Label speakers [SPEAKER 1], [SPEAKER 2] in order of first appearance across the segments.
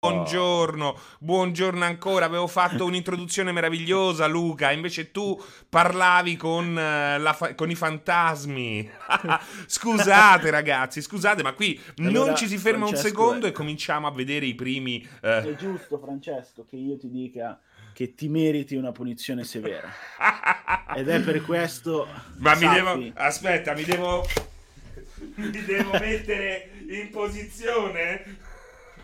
[SPEAKER 1] Buongiorno, buongiorno ancora. Avevo fatto un'introduzione meravigliosa, Luca. Invece tu parlavi con, uh, fa- con i fantasmi. scusate, ragazzi, scusate, ma qui allora, non ci si ferma Francesco, un secondo è... e cominciamo a vedere i primi.
[SPEAKER 2] Uh... È giusto, Francesco, che io ti dica che ti meriti una punizione severa. Ed è per questo.
[SPEAKER 1] Ma sappi... mi devo. Aspetta, mi devo. Mi devo mettere in posizione.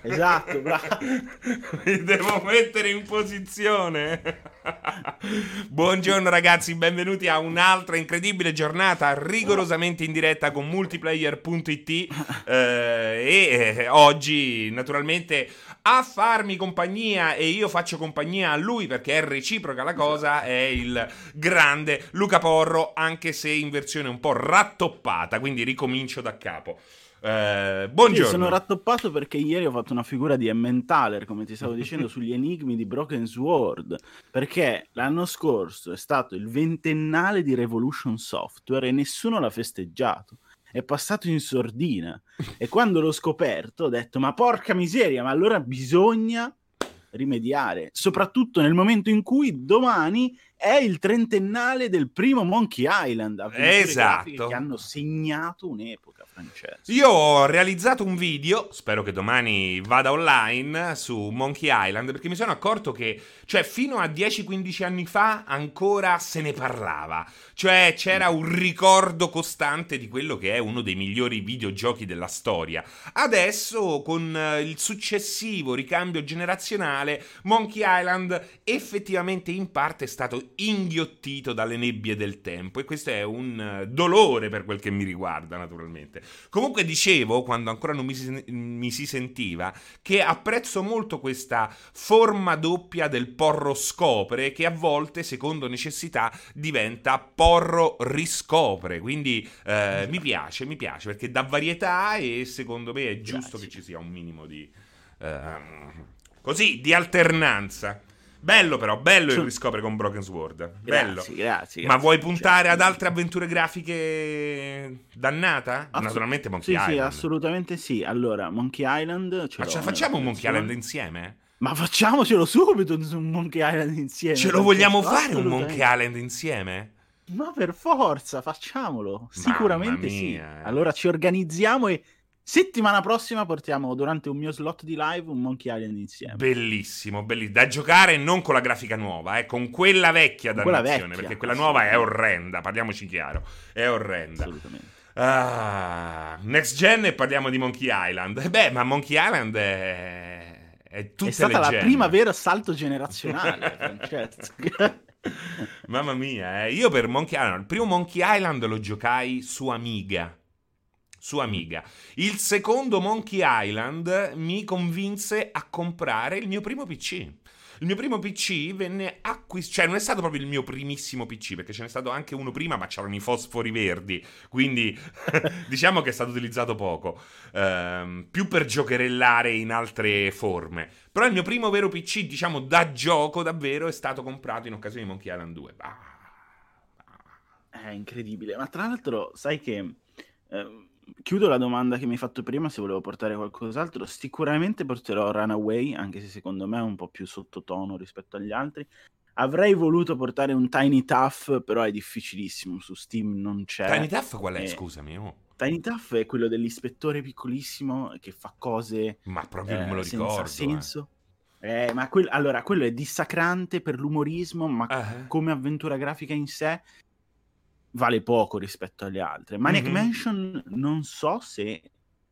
[SPEAKER 2] Esatto, bravo.
[SPEAKER 1] Mi devo mettere in posizione. Buongiorno ragazzi, benvenuti a un'altra incredibile giornata rigorosamente in diretta con multiplayer.it eh, e eh, oggi naturalmente a farmi compagnia e io faccio compagnia a lui perché è reciproca la cosa è il grande Luca Porro anche se in versione un po' rattoppata, quindi ricomincio da capo. Eh, buongiorno. Io
[SPEAKER 2] sono rattoppato perché ieri ho fatto una figura di Emmentaler, come ti stavo dicendo, sugli enigmi di Broken Sword. Perché l'anno scorso è stato il ventennale di Revolution Software e nessuno l'ha festeggiato. È passato in sordina. e quando l'ho scoperto ho detto: Ma porca miseria, ma allora bisogna rimediare, soprattutto nel momento in cui domani è il trentennale del primo Monkey Island.
[SPEAKER 1] Esatto.
[SPEAKER 2] Che hanno segnato un'epoca, Francesco.
[SPEAKER 1] Io ho realizzato un video, spero che domani vada online, su Monkey Island, perché mi sono accorto che, cioè, fino a 10-15 anni fa ancora se ne parlava. Cioè, c'era un ricordo costante di quello che è uno dei migliori videogiochi della storia. Adesso, con eh, il successivo ricambio generazionale, Monkey Island effettivamente in parte è stato inghiottito dalle nebbie del tempo e questo è un eh, dolore per quel che mi riguarda naturalmente. Comunque dicevo, quando ancora non mi si, mi si sentiva, che apprezzo molto questa forma doppia del porro scopre che a volte, secondo necessità, diventa porro riscopre. Quindi eh, mi piace, mi piace perché dà varietà e secondo me è giusto Grazie. che ci sia un minimo di... Eh, così, di alternanza. Bello però, bello il riscopre con Broken Sword. Bello.
[SPEAKER 2] Grazie, grazie,
[SPEAKER 1] Ma vuoi puntare ad altre avventure grafiche dannata? Assu- Naturalmente Monkey
[SPEAKER 2] sì,
[SPEAKER 1] Island.
[SPEAKER 2] Sì, assolutamente sì. Allora, Monkey Island...
[SPEAKER 1] Ce Ma ce la facciamo un Monkey Island insieme?
[SPEAKER 2] Ma facciamocelo subito un Monkey Island insieme.
[SPEAKER 1] Ce lo vogliamo fare un Monkey Island insieme?
[SPEAKER 2] Ma per forza, facciamolo. Sicuramente sì. Allora ci organizziamo e Settimana prossima portiamo durante un mio slot di live un Monkey Island insieme.
[SPEAKER 1] Bellissimo, bellissimo. Da giocare non con la grafica nuova, eh, con quella vecchia da quella vecchia, perché quella nuova è orrenda, parliamoci chiaro, è orrenda.
[SPEAKER 2] Assolutamente.
[SPEAKER 1] Ah, next gen e parliamo di Monkey Island. Beh, ma Monkey Island è, è È
[SPEAKER 2] stata
[SPEAKER 1] la
[SPEAKER 2] prima vera salto generazionale,
[SPEAKER 1] Mamma mia, eh. io per Monkey Island, il primo Monkey Island lo giocai su Amiga su Amiga. Il secondo Monkey Island mi convinse a comprare il mio primo PC. Il mio primo PC venne acquistato, cioè non è stato proprio il mio primissimo PC, perché ce n'è stato anche uno prima, ma c'erano i fosfori verdi, quindi diciamo che è stato utilizzato poco, ehm, più per giocherellare in altre forme. Però il mio primo vero PC, diciamo da gioco davvero, è stato comprato in occasione di Monkey Island 2. Ah.
[SPEAKER 2] È incredibile, ma tra l'altro sai che... Eh, chiudo la domanda che mi hai fatto prima se volevo portare qualcos'altro. Sicuramente porterò Runaway, anche se secondo me è un po' più sottotono rispetto agli altri. Avrei voluto portare un Tiny Tough, però è difficilissimo. Su Steam non c'è.
[SPEAKER 1] Tiny Tough qual è? E... Scusami. Oh.
[SPEAKER 2] Tiny Tough è quello dell'ispettore piccolissimo che fa cose.
[SPEAKER 1] Ma proprio non me lo eh, ricordo.
[SPEAKER 2] Senza senso. Eh. Eh, ma que- allora, quello è dissacrante per l'umorismo, ma uh-huh. come avventura grafica in sé vale poco rispetto alle altre. Maniac mm-hmm. Mansion non so se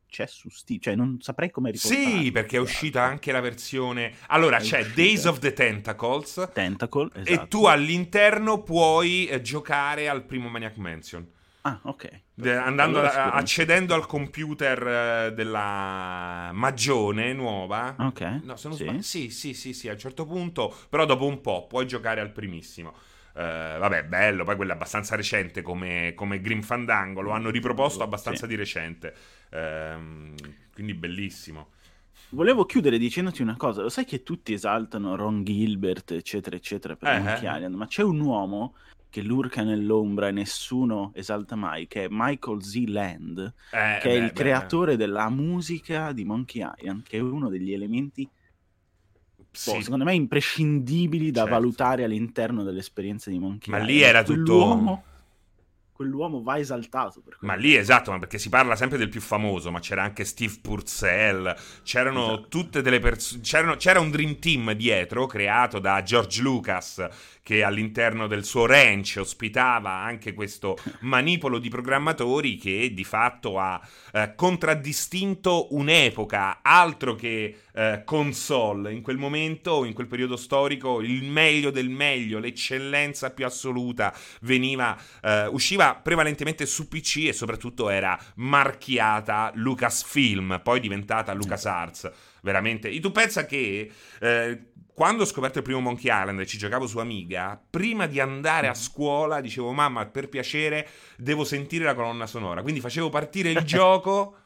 [SPEAKER 2] c'è su Steam, cioè non saprei come riportarlo.
[SPEAKER 1] Sì, perché è uscita anche la versione... Allora, è c'è uscita. Days of the Tentacles.
[SPEAKER 2] Tentacle, esatto.
[SPEAKER 1] E tu all'interno puoi eh, giocare al primo Maniac Mansion.
[SPEAKER 2] Ah, ok.
[SPEAKER 1] andando allora, accedendo al computer uh, della Magione nuova.
[SPEAKER 2] Ok.
[SPEAKER 1] No, se non sì. Sbaglio, sì, sì, sì, sì, a un certo punto, però dopo un po' puoi giocare al primissimo. Uh, vabbè, bello, poi quello è abbastanza recente come, come Grim Fandango, lo hanno riproposto abbastanza sì. di recente, uh, quindi bellissimo.
[SPEAKER 2] Volevo chiudere dicendoti una cosa, lo sai che tutti esaltano Ron Gilbert, eccetera, eccetera, per eh, Monkey eh. Island, ma c'è un uomo che lurca nell'ombra e nessuno esalta mai, che è Michael Z. Land, eh, che beh, è il beh, creatore beh. della musica di Monkey Island, che è uno degli elementi boh, secondo me imprescindibili da
[SPEAKER 1] Certo.
[SPEAKER 2] valutare all'interno dell'esperienza di Monkey
[SPEAKER 1] Ma
[SPEAKER 2] Island.
[SPEAKER 1] lì era tutto-
[SPEAKER 2] Quell'uomo, quell'uomo va esaltato.
[SPEAKER 1] Ma lì esatto, ma perché si parla sempre del più famoso, ma c'era anche Steve Purcell, c'erano
[SPEAKER 2] Esatto.
[SPEAKER 1] tutte delle persone, c'era un dream team dietro creato da George Lucas che all'interno del suo ranch ospitava anche questo manipolo di programmatori che di fatto ha eh, contraddistinto un'epoca, altro che eh, console, in quel momento, in quel periodo storico, il meglio del meglio, l'eccellenza più assoluta veniva, eh, usciva prevalentemente su PC e soprattutto era marchiata Lucasfilm, poi diventata LucasArts. Veramente. E tu pensa che eh, quando ho scoperto il primo Monkey Island e ci giocavo su Amiga, prima di andare a scuola dicevo mamma per piacere devo sentire la colonna sonora. Quindi facevo partire il gioco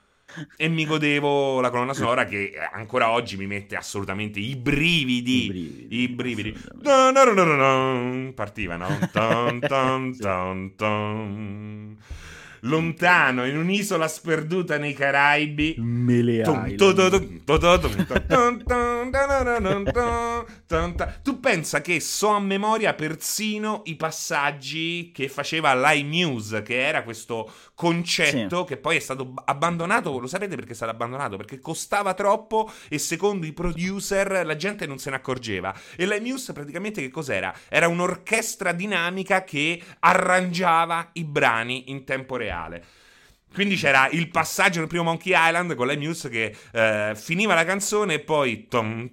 [SPEAKER 1] e mi godevo la colonna sonora che eh, ancora oggi mi mette assolutamente i brividi.
[SPEAKER 2] I brividi,
[SPEAKER 1] I brividi.
[SPEAKER 2] assolutamente.
[SPEAKER 1] Dun, dun, dun, dun, dun. Partivano. Dun, dun, dun, dun lontano in un'isola sperduta nei Caraibi.
[SPEAKER 2] Mele
[SPEAKER 1] Tu pensa che so a memoria persino i passaggi che faceva l'iMuse, che era questo concetto sì. che poi è stato abbandonato, lo sapete perché è stato abbandonato? Perché costava troppo e secondo i producer la gente non se ne accorgeva. E l'iMuse praticamente che cos'era? Era un'orchestra dinamica che arrangiava i brani in tempo reale. Quindi c'era il passaggio nel primo Monkey Island con l'iMuse che eh, finiva la canzone e poi... tom,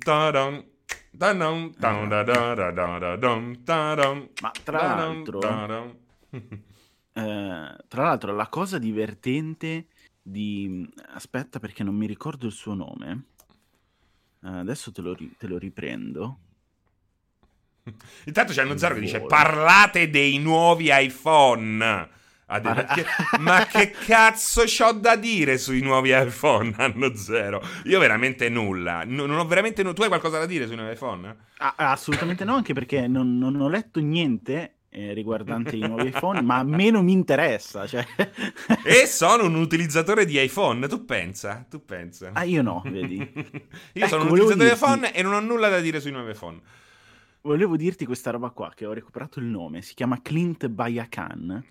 [SPEAKER 2] Ma tra l'altro, eh, tra l'altro, la cosa divertente di... Aspetta perché non mi ricordo il suo nome. Eh, adesso te lo, ri- te lo riprendo.
[SPEAKER 1] Intanto c'è uno zero che dice parlate dei nuovi iPhone. Detto, "Che- ma che cazzo c'ho da dire sui nuovi iPhone? Hanno zero. Io veramente nulla. No- non ho veramente nu- Tu hai qualcosa da dire sui nuovi iPhone?
[SPEAKER 2] Ah, assolutamente no, anche perché non, non ho letto niente eh, riguardante i nuovi iPhone, ma meno mi interessa. Cioè...
[SPEAKER 1] E sono un utilizzatore di iPhone, tu pensa? Tu pensa?
[SPEAKER 2] ah, io no, vedi.
[SPEAKER 1] Io sono un
[SPEAKER 2] Ecco,
[SPEAKER 1] utilizzatore di
[SPEAKER 2] dirti-
[SPEAKER 1] iPhone e non ho nulla da dire sui nuovi iPhone.
[SPEAKER 2] Volevo dirti questa roba qua, che ho recuperato il nome, si chiama Clint Bayakan.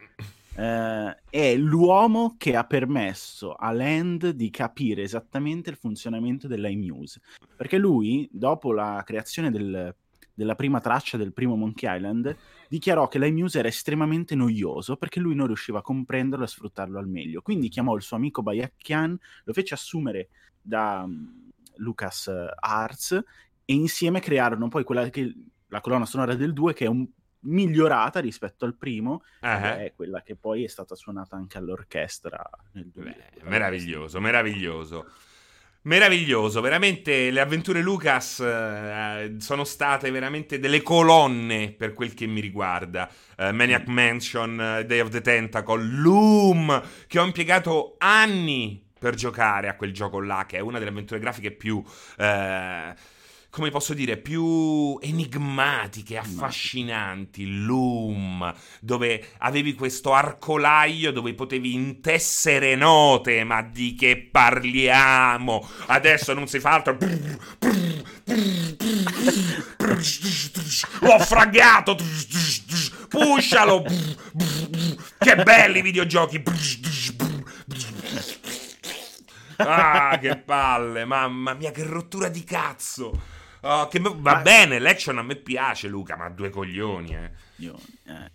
[SPEAKER 2] Eh, è l'uomo che ha permesso a Land di capire esattamente il funzionamento dell'iMuse. Perché lui, dopo la creazione del- della prima traccia del primo Monkey Island, dichiarò che l'iMuse era estremamente noioso perché lui non riusciva a comprenderlo e a sfruttarlo al meglio. Quindi chiamò il suo amico Bayakan, lo fece assumere da mm, Lucas Arts e insieme crearono poi quella che la colonna sonora del 2 che è un- migliorata rispetto al primo ed è quella che poi è stata suonata anche all'orchestra nel 2000.
[SPEAKER 1] Beh, meraviglioso, meraviglioso. Meraviglioso, veramente le avventure Lucas eh, sono state veramente delle colonne per quel che mi riguarda. Eh, Maniac Mansion, eh, Day of the Tentacle, Loom, che ho impiegato anni per giocare a quel gioco là, che è una delle avventure grafiche più... eh, come posso dire, più enigmatiche, affascinanti, Loom, dove avevi questo arcolaio dove potevi intessere note, ma di che parliamo? Adesso non si fa altro. L'ho fragato. Puscialo. Che belli i videogiochi. Ah, che palle, mamma mia, che rottura di cazzo. Oh, che va
[SPEAKER 2] Ma-
[SPEAKER 1] bene, l'action a me piace, Luca, ma due coglioni, eh.
[SPEAKER 2] Io- eh,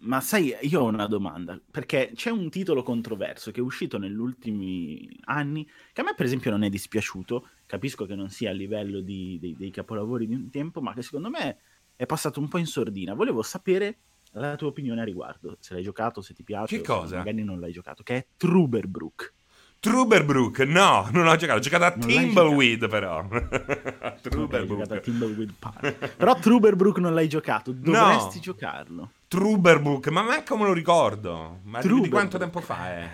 [SPEAKER 2] Ma sai, io ho una domanda, perché c'è un titolo controverso che è uscito negli ultimi anni, che a me per esempio non è dispiaciuto, capisco che non sia a livello di- dei, dei capolavori di un tempo, ma che secondo me è passato un po' in sordina. Volevo sapere la tua opinione a riguardo, se l'hai giocato, se ti piace,
[SPEAKER 1] Che cosa?
[SPEAKER 2] magari non l'hai giocato, che è Truberbrook.
[SPEAKER 1] Truberbrook, no, non ho giocato, ho giocato a
[SPEAKER 2] Non
[SPEAKER 1] Timbleweed però.
[SPEAKER 2] A
[SPEAKER 1] Truberbrook.
[SPEAKER 2] Thimbleweed Park. Però Truberbrook non l'hai giocato, dovresti giocarlo.
[SPEAKER 1] Truberbrook, ma manco me lo ricordo. Ma di- quanto tempo fa è?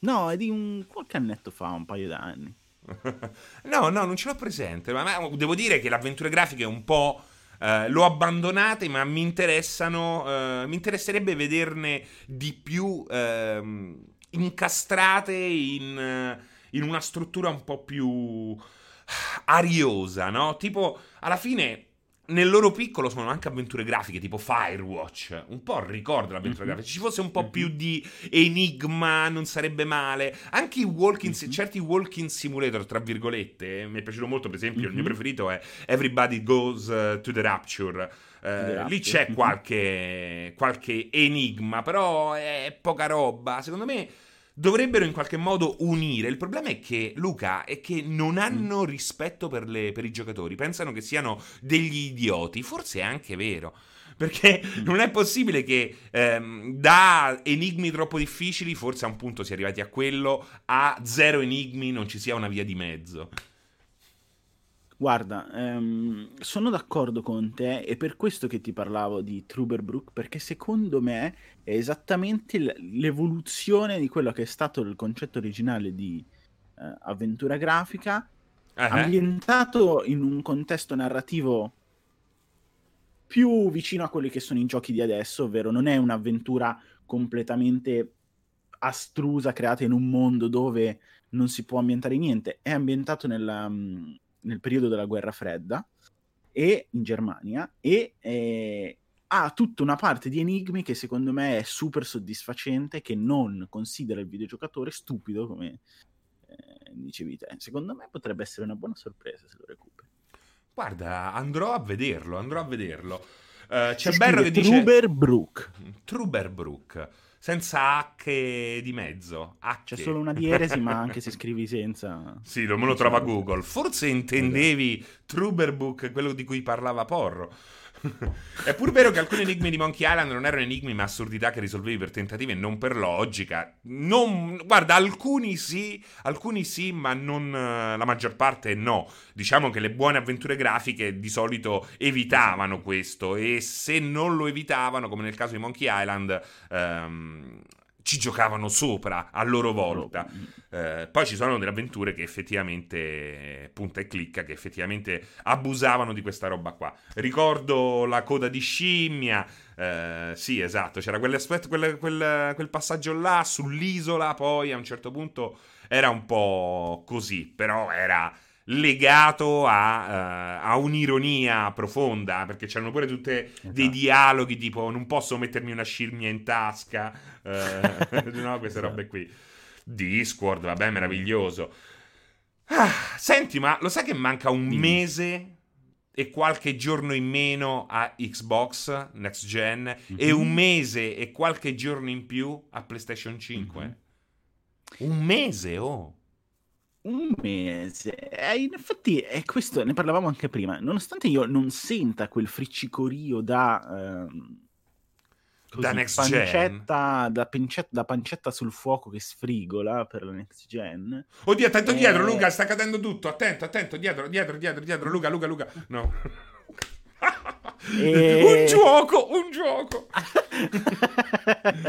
[SPEAKER 2] No, è di un qualche annetto fa, un paio d'anni.
[SPEAKER 1] No, no, non ce l'ho presente. Ma, ma devo dire che le avventure grafiche un po'. eh, l'ho abbandonate, ma mi interessano. eh, mi interesserebbe vederne di più ehm, incastrate in, eh, in una struttura un po' più. ariosa, no? Tipo, alla fine nel loro piccolo sono anche avventure grafiche tipo Firewatch, un po' ricordo l'avventura mm-hmm. grafica. Ci fosse un po' mm-hmm. più di enigma, non sarebbe male. Anche i walking, mm-hmm. certi walking simulator, tra virgolette, mi è piaciuto molto. Per esempio, il mio preferito è Everybody Goes uh, to the Rapture. Uh, lì c'è qualche, qualche enigma, però è poca roba. Secondo me dovrebbero in qualche modo unire. Il problema è che, Luca, è che non hanno rispetto per, le, per i giocatori, pensano che siano degli idioti, forse è anche vero. Perché mm. non è possibile che ehm, da enigmi troppo difficili, forse a un punto si è arrivati a quello, a zero enigmi non ci sia una via di mezzo.
[SPEAKER 2] Guarda, ehm, sono d'accordo con te, è per questo che ti parlavo di Truberbrook, perché secondo me è esattamente l'evoluzione di quello che è stato il concetto originale di eh, avventura grafica, uh-huh. ambientato in un contesto narrativo più vicino a quelli che sono i giochi di adesso, ovvero non è un'avventura completamente astrusa creata in un mondo dove non si può ambientare niente, è ambientato nella mm, nel periodo della guerra fredda e in Germania e eh, ha tutta una parte di enigmi che secondo me è super soddisfacente che non considera il videogiocatore stupido come eh, dicevi te. Secondo me potrebbe essere una buona sorpresa se lo recuperi.
[SPEAKER 1] Guarda andrò a vederlo andrò a vederlo. Uh, c'è Berro che dice
[SPEAKER 2] Truberbrook
[SPEAKER 1] Truberbrook senza H di mezzo. H.
[SPEAKER 2] C'è solo una dieresi, ma anche se scrivi senza...
[SPEAKER 1] Sì, lo me lo trova Google. Forse intendevi esatto. Truberbook, quello di cui parlava Porro. È pur vero che alcuni enigmi di Monkey Island non erano enigmi ma assurdità che risolvevi per tentativi e non per logica. Non, guarda, alcuni sì, alcuni sì, ma non, la maggior parte no. Diciamo che le buone avventure grafiche di solito evitavano questo e se non lo evitavano, come nel caso di Monkey Island, ehm, ci giocavano sopra a loro volta. Eh, poi ci sono delle avventure che effettivamente, punta e clicca, che effettivamente abusavano di questa roba qua. Ricordo la coda di scimmia. Eh, sì, esatto, c'era quel, quel, quel passaggio là sull'isola, poi a un certo punto era un po' così, però era legato a, uh, a, un'ironia profonda, perché c'erano pure tutte esatto. dei dialoghi tipo non posso mettermi una scimmia in tasca, uh, no, queste esatto. robe qui. Discord, vabbè, meraviglioso. Ah, senti, ma lo sai che manca un Dimmi. mese e qualche giorno in meno a Xbox Next Gen mm-hmm. e un mese e qualche giorno in più a PlayStation 5? Mm-hmm. Un mese, oh!
[SPEAKER 2] Un mese. Eh, in effetti, è questo ne parlavamo anche prima. Nonostante io non senta quel friccicorio da. Ehm, così,
[SPEAKER 1] da next
[SPEAKER 2] pancetta,
[SPEAKER 1] gen.
[SPEAKER 2] Da, pancetta, da pancetta sul fuoco che sfrigola per la next gen.
[SPEAKER 1] Oddio, attento eh... dietro, Luca, sta cadendo tutto. Attento, attento, dietro, dietro, dietro, dietro. Luca, Luca, Luca. No. E... un gioco, un gioco.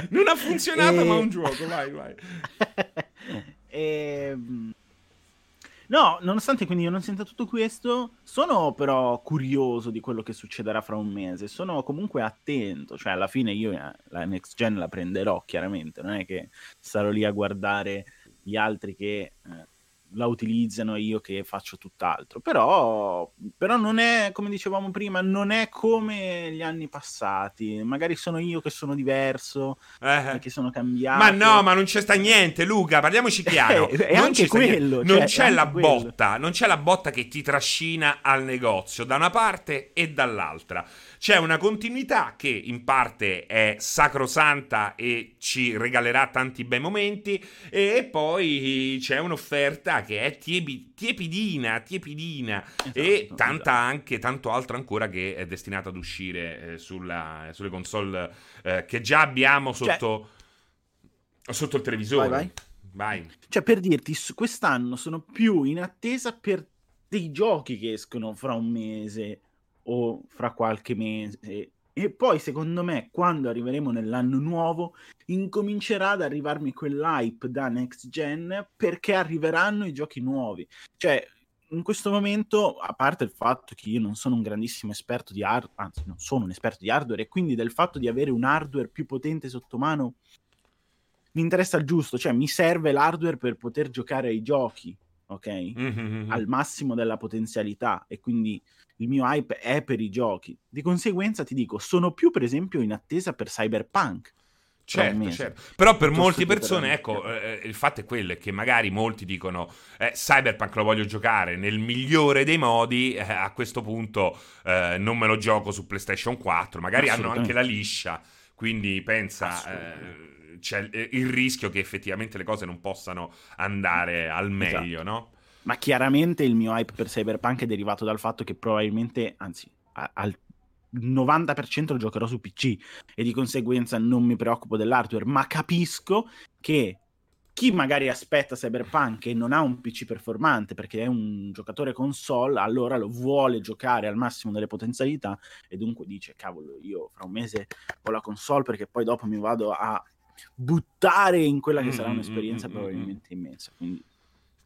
[SPEAKER 1] non ha funzionato, e... ma un gioco. Vai, vai.
[SPEAKER 2] E... No, nonostante quindi io non senta tutto questo, sono però curioso di quello che succederà fra un mese. Sono comunque attento, cioè alla fine io eh, la next gen la prenderò chiaramente, non è che sarò lì a guardare gli altri che eh, la utilizzano io che faccio tutt'altro. Però, però non è, come dicevamo prima, non è come gli anni passati. Magari sono io che sono diverso, eh. che sono cambiato.
[SPEAKER 1] Ma no, ma non c'è sta niente, Luca, parliamoci chiaro.
[SPEAKER 2] è non anche quello.
[SPEAKER 1] Non cioè, c'è la quello. botta, non c'è la botta che ti trascina al negozio da una parte e dall'altra. C'è una continuità che in parte è sacrosanta e ci regalerà tanti bei momenti e poi c'è un'offerta che è tiepi, tiepidina, tiepidina esatto, e tanta esatto. anche, tanto altro ancora che è destinata ad uscire eh, sulla, sulle console eh, che già abbiamo cioè sotto, cioè... sotto il televisore.
[SPEAKER 2] Vai, vai. Vai. Cioè, per dirti, quest'anno sono più in attesa per dei giochi che escono fra un mese o fra qualche mese. E poi, secondo me, quando arriveremo nell'anno nuovo, incomincerà ad arrivarmi quell'hype da next gen perché arriveranno i giochi nuovi. Cioè, in questo momento, a parte il fatto che io non sono un grandissimo esperto di hardware, anzi, non sono un esperto di hardware, e quindi del fatto di avere un hardware più potente sotto mano mi interessa il giusto, cioè mi serve l'hardware per poter giocare ai giochi ok?
[SPEAKER 1] Mhm.
[SPEAKER 2] Al massimo della potenzialità e quindi il mio hype è per i giochi. Di conseguenza ti dico, sono più per esempio in attesa per Cyberpunk.
[SPEAKER 1] Certo, certo. Però per molte persone, ecco, eh, il fatto è quello che magari molti dicono eh, Cyberpunk lo voglio giocare nel migliore dei modi, eh, a questo punto eh, non me lo gioco su PlayStation 4, magari hanno anche la liscia, quindi pensa, eh, c'è il- rischio che effettivamente le cose non possano andare al
[SPEAKER 2] Esatto.
[SPEAKER 1] meglio, no?
[SPEAKER 2] Ma chiaramente il mio hype per Cyberpunk è derivato dal fatto che probabilmente, anzi, a- al 90% lo giocherò su PC e di conseguenza non mi preoccupo dell'hardware, ma capisco che chi magari aspetta Cyberpunk e non ha un PC performante perché è un giocatore console, allora lo vuole giocare al massimo delle potenzialità e dunque dice cavolo, io fra un mese ho la console perché poi dopo mi vado a buttare in quella che sarà
[SPEAKER 1] mm,
[SPEAKER 2] un'esperienza
[SPEAKER 1] mm, mm,
[SPEAKER 2] probabilmente immensa. Quindi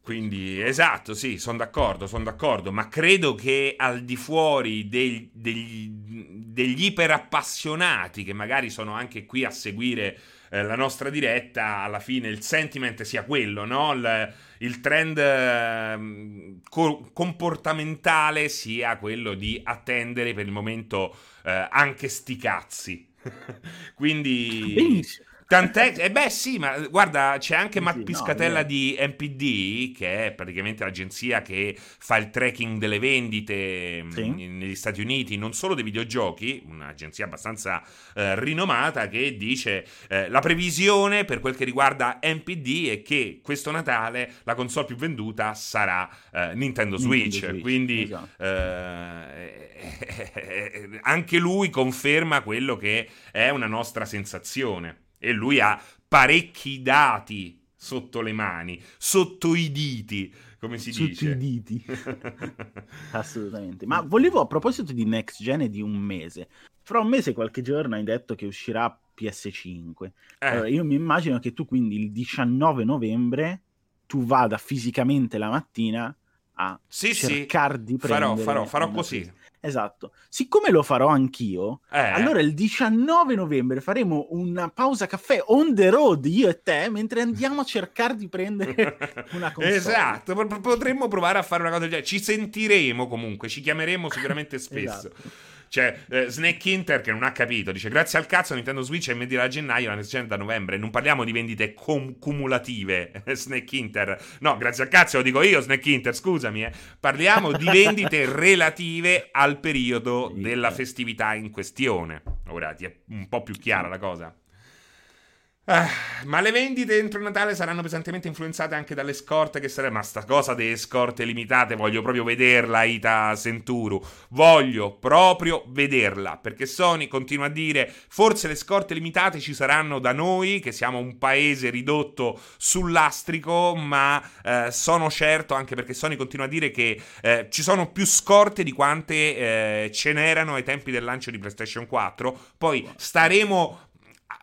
[SPEAKER 1] Quindi, esatto, sì, sono d'accordo, sono d'accordo, ma credo che al di fuori dei- degli, degli iperappassionati che magari sono anche qui a seguire eh, la nostra diretta, alla fine il sentiment sia quello, no? Il, il trend ehm, co- comportamentale sia quello di attendere per il momento eh, anche sti cazzi. Quindi...
[SPEAKER 2] benissimo.
[SPEAKER 1] Tant'è, eh beh sì, ma guarda, c'è anche
[SPEAKER 2] Sì,
[SPEAKER 1] Matt
[SPEAKER 2] no,
[SPEAKER 1] Piscatella
[SPEAKER 2] è
[SPEAKER 1] di MPD, che è praticamente l'agenzia che fa il tracking delle vendite
[SPEAKER 2] Sì.
[SPEAKER 1] mh, negli Stati Uniti, non solo dei videogiochi, un'agenzia abbastanza eh, rinomata, che dice eh, la previsione per quel che riguarda MPD è che questo Natale la console più venduta sarà eh, Nintendo
[SPEAKER 2] Nintendo
[SPEAKER 1] Switch,
[SPEAKER 2] Switch,
[SPEAKER 1] quindi
[SPEAKER 2] esatto.
[SPEAKER 1] eh, anche lui conferma quello che è una nostra sensazione e lui ha parecchi dati sotto le mani, sotto i diti, come si
[SPEAKER 2] Sotto
[SPEAKER 1] dice.
[SPEAKER 2] i diti. Assolutamente. Ma volevo a proposito di next gen e di un mese. Fra un mese, qualche giorno, hai detto che uscirà PS5.
[SPEAKER 1] Eh,
[SPEAKER 2] Allora, io mi immagino che tu quindi il 19 novembre tu vada fisicamente la mattina a
[SPEAKER 1] sì, sì,
[SPEAKER 2] cercare di prendere
[SPEAKER 1] farò, farò, farò così.
[SPEAKER 2] PS5. Esatto. Siccome lo farò anch'io,
[SPEAKER 1] Eh,
[SPEAKER 2] allora il 19 novembre faremo una pausa caffè on the road io e te mentre andiamo a cercare di prendere una console.
[SPEAKER 1] Esatto, po- potremmo provare a fare una cosa del genere. Ci sentiremo comunque, ci chiameremo sicuramente spesso.
[SPEAKER 2] Esatto.
[SPEAKER 1] Cioè, eh, Snake Inter che non ha capito, dice grazie al cazzo Nintendo Switch è in vendita da gennaio, la next da novembre. Non parliamo di vendite com- cumulative, Snake Inter. No, grazie al cazzo lo dico io, Snake Inter, scusami. eh. Parliamo di vendite relative al periodo della
[SPEAKER 2] certo.
[SPEAKER 1] festività in questione. Ora ti è un po' più chiara la cosa. Ah, ma le vendite entro Natale saranno pesantemente influenzate anche dalle scorte che saranno. Ma sta cosa delle scorte limitate, voglio proprio vederla, Ita Senturu. Voglio proprio vederla. Perché Sony continua a dire: forse le scorte limitate ci saranno da noi, che siamo un paese ridotto sull'astrico. Ma eh, sono certo, anche perché Sony continua a dire che eh, ci sono più scorte di quante eh, ce n'erano ai tempi del lancio di PlayStation 4. Poi staremo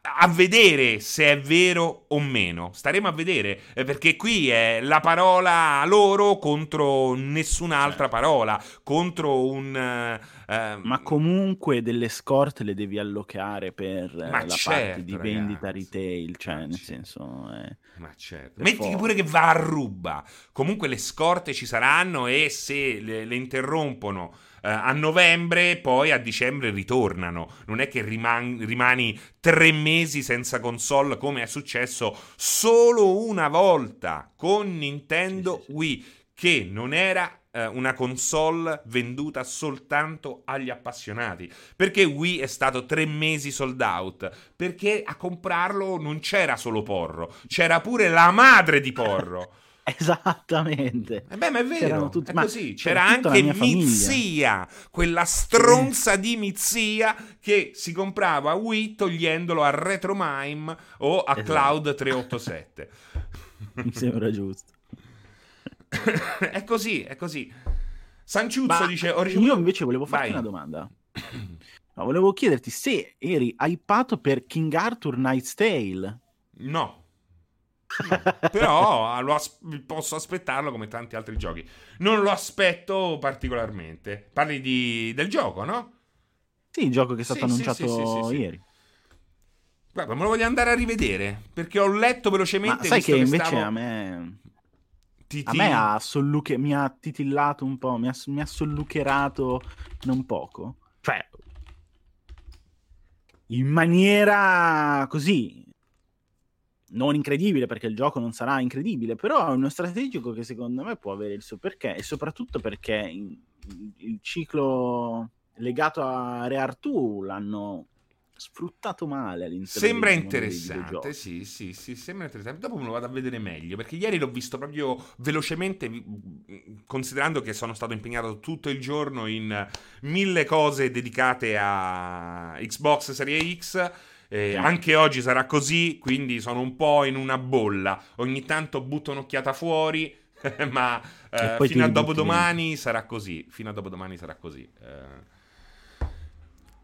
[SPEAKER 1] a- vedere se è vero o meno. Staremo a vedere, eh, perché qui è la parola loro contro nessun'altra
[SPEAKER 2] Certo.
[SPEAKER 1] parola, contro un... eh, eh,
[SPEAKER 2] Ma comunque delle scorte le devi allocare per eh, la
[SPEAKER 1] certo,
[SPEAKER 2] parte di vendita
[SPEAKER 1] ragazzi.
[SPEAKER 2] retail, cioè
[SPEAKER 1] Ma
[SPEAKER 2] nel
[SPEAKER 1] certo.
[SPEAKER 2] senso... eh,
[SPEAKER 1] Ma certo. Metti
[SPEAKER 2] forza.
[SPEAKER 1] pure che va a ruba. Comunque le scorte ci saranno e se le, le interrompono a novembre, poi a dicembre ritornano. Non è che riman- rimani tre mesi senza console come è successo solo una volta con Nintendo. Wii, che non era eh, una console venduta soltanto agli appassionati. Perché Wii è stato tre mesi sold out? Perché a comprarlo non c'era solo Porro, c'era pure la madre di Porro.
[SPEAKER 2] Esattamente.
[SPEAKER 1] E beh, ma è vero,
[SPEAKER 2] tutti-
[SPEAKER 1] è
[SPEAKER 2] ma
[SPEAKER 1] così.
[SPEAKER 2] c'era
[SPEAKER 1] C'era anche. Mizia, quella stronza di Mizia che si comprava Wii togliendolo a Retromime o a
[SPEAKER 2] Esatto.
[SPEAKER 1] Cloud 387.
[SPEAKER 2] Mi sembra giusto.
[SPEAKER 1] è così, è così. Sanciuzzo
[SPEAKER 2] Ma
[SPEAKER 1] dice: ricevuto-
[SPEAKER 2] io invece volevo farti
[SPEAKER 1] Vai.
[SPEAKER 2] una domanda. No, volevo chiederti se eri hypato per King Arthur Knight's Tale.
[SPEAKER 1] No. No. Però lo as- posso aspettarlo come tanti altri giochi. Non lo aspetto particolarmente. Parli di- del gioco, no?
[SPEAKER 2] Sì, il gioco che è stato
[SPEAKER 1] Sì,
[SPEAKER 2] annunciato
[SPEAKER 1] sì, sì,
[SPEAKER 2] ieri.
[SPEAKER 1] Guarda, me lo voglio andare a rivedere. Perché ho letto
[SPEAKER 2] Ma
[SPEAKER 1] velocemente.
[SPEAKER 2] sai
[SPEAKER 1] visto
[SPEAKER 2] che invece
[SPEAKER 1] stavo-
[SPEAKER 2] a me TT... A me ha solluche... mi ha titillato un po', mi ha, mi ha sollucherato non poco. Cioè, in maniera così non incredibile perché il gioco non sarà incredibile, però è uno strategico che secondo me può avere il suo perché e soprattutto perché il ciclo legato a Re Artù l'hanno sfruttato male all'interno
[SPEAKER 1] Sembra interessante, sì, sì, sì, sembra interessante. Dopo me lo vado a vedere meglio, perché ieri l'ho visto proprio velocemente, considerando che sono stato impegnato tutto il giorno in mille cose dedicate a Xbox Serie X. Eh, anche oggi sarà così, quindi sono un po' in una bolla. Ogni tanto butto un'occhiata fuori, ma eh, fino a dopodomani sarà così. Fino a dopodomani sarà così. Eh.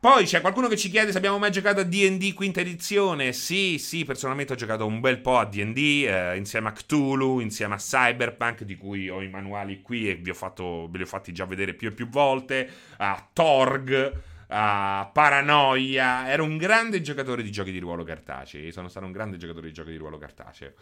[SPEAKER 1] Poi c'è qualcuno che ci chiede se abbiamo mai giocato a DD quinta edizione. Sì, sì, personalmente ho giocato un bel po' a DD eh, insieme a Cthulhu, insieme a Cyberpunk, di cui ho i manuali qui e vi ho fatto, ve li ho fatti già vedere più e più volte. A Torg, a Paranoia. Ero un grande giocatore di giochi di ruolo cartacei. Sono stato un grande giocatore di giochi di ruolo cartaceo.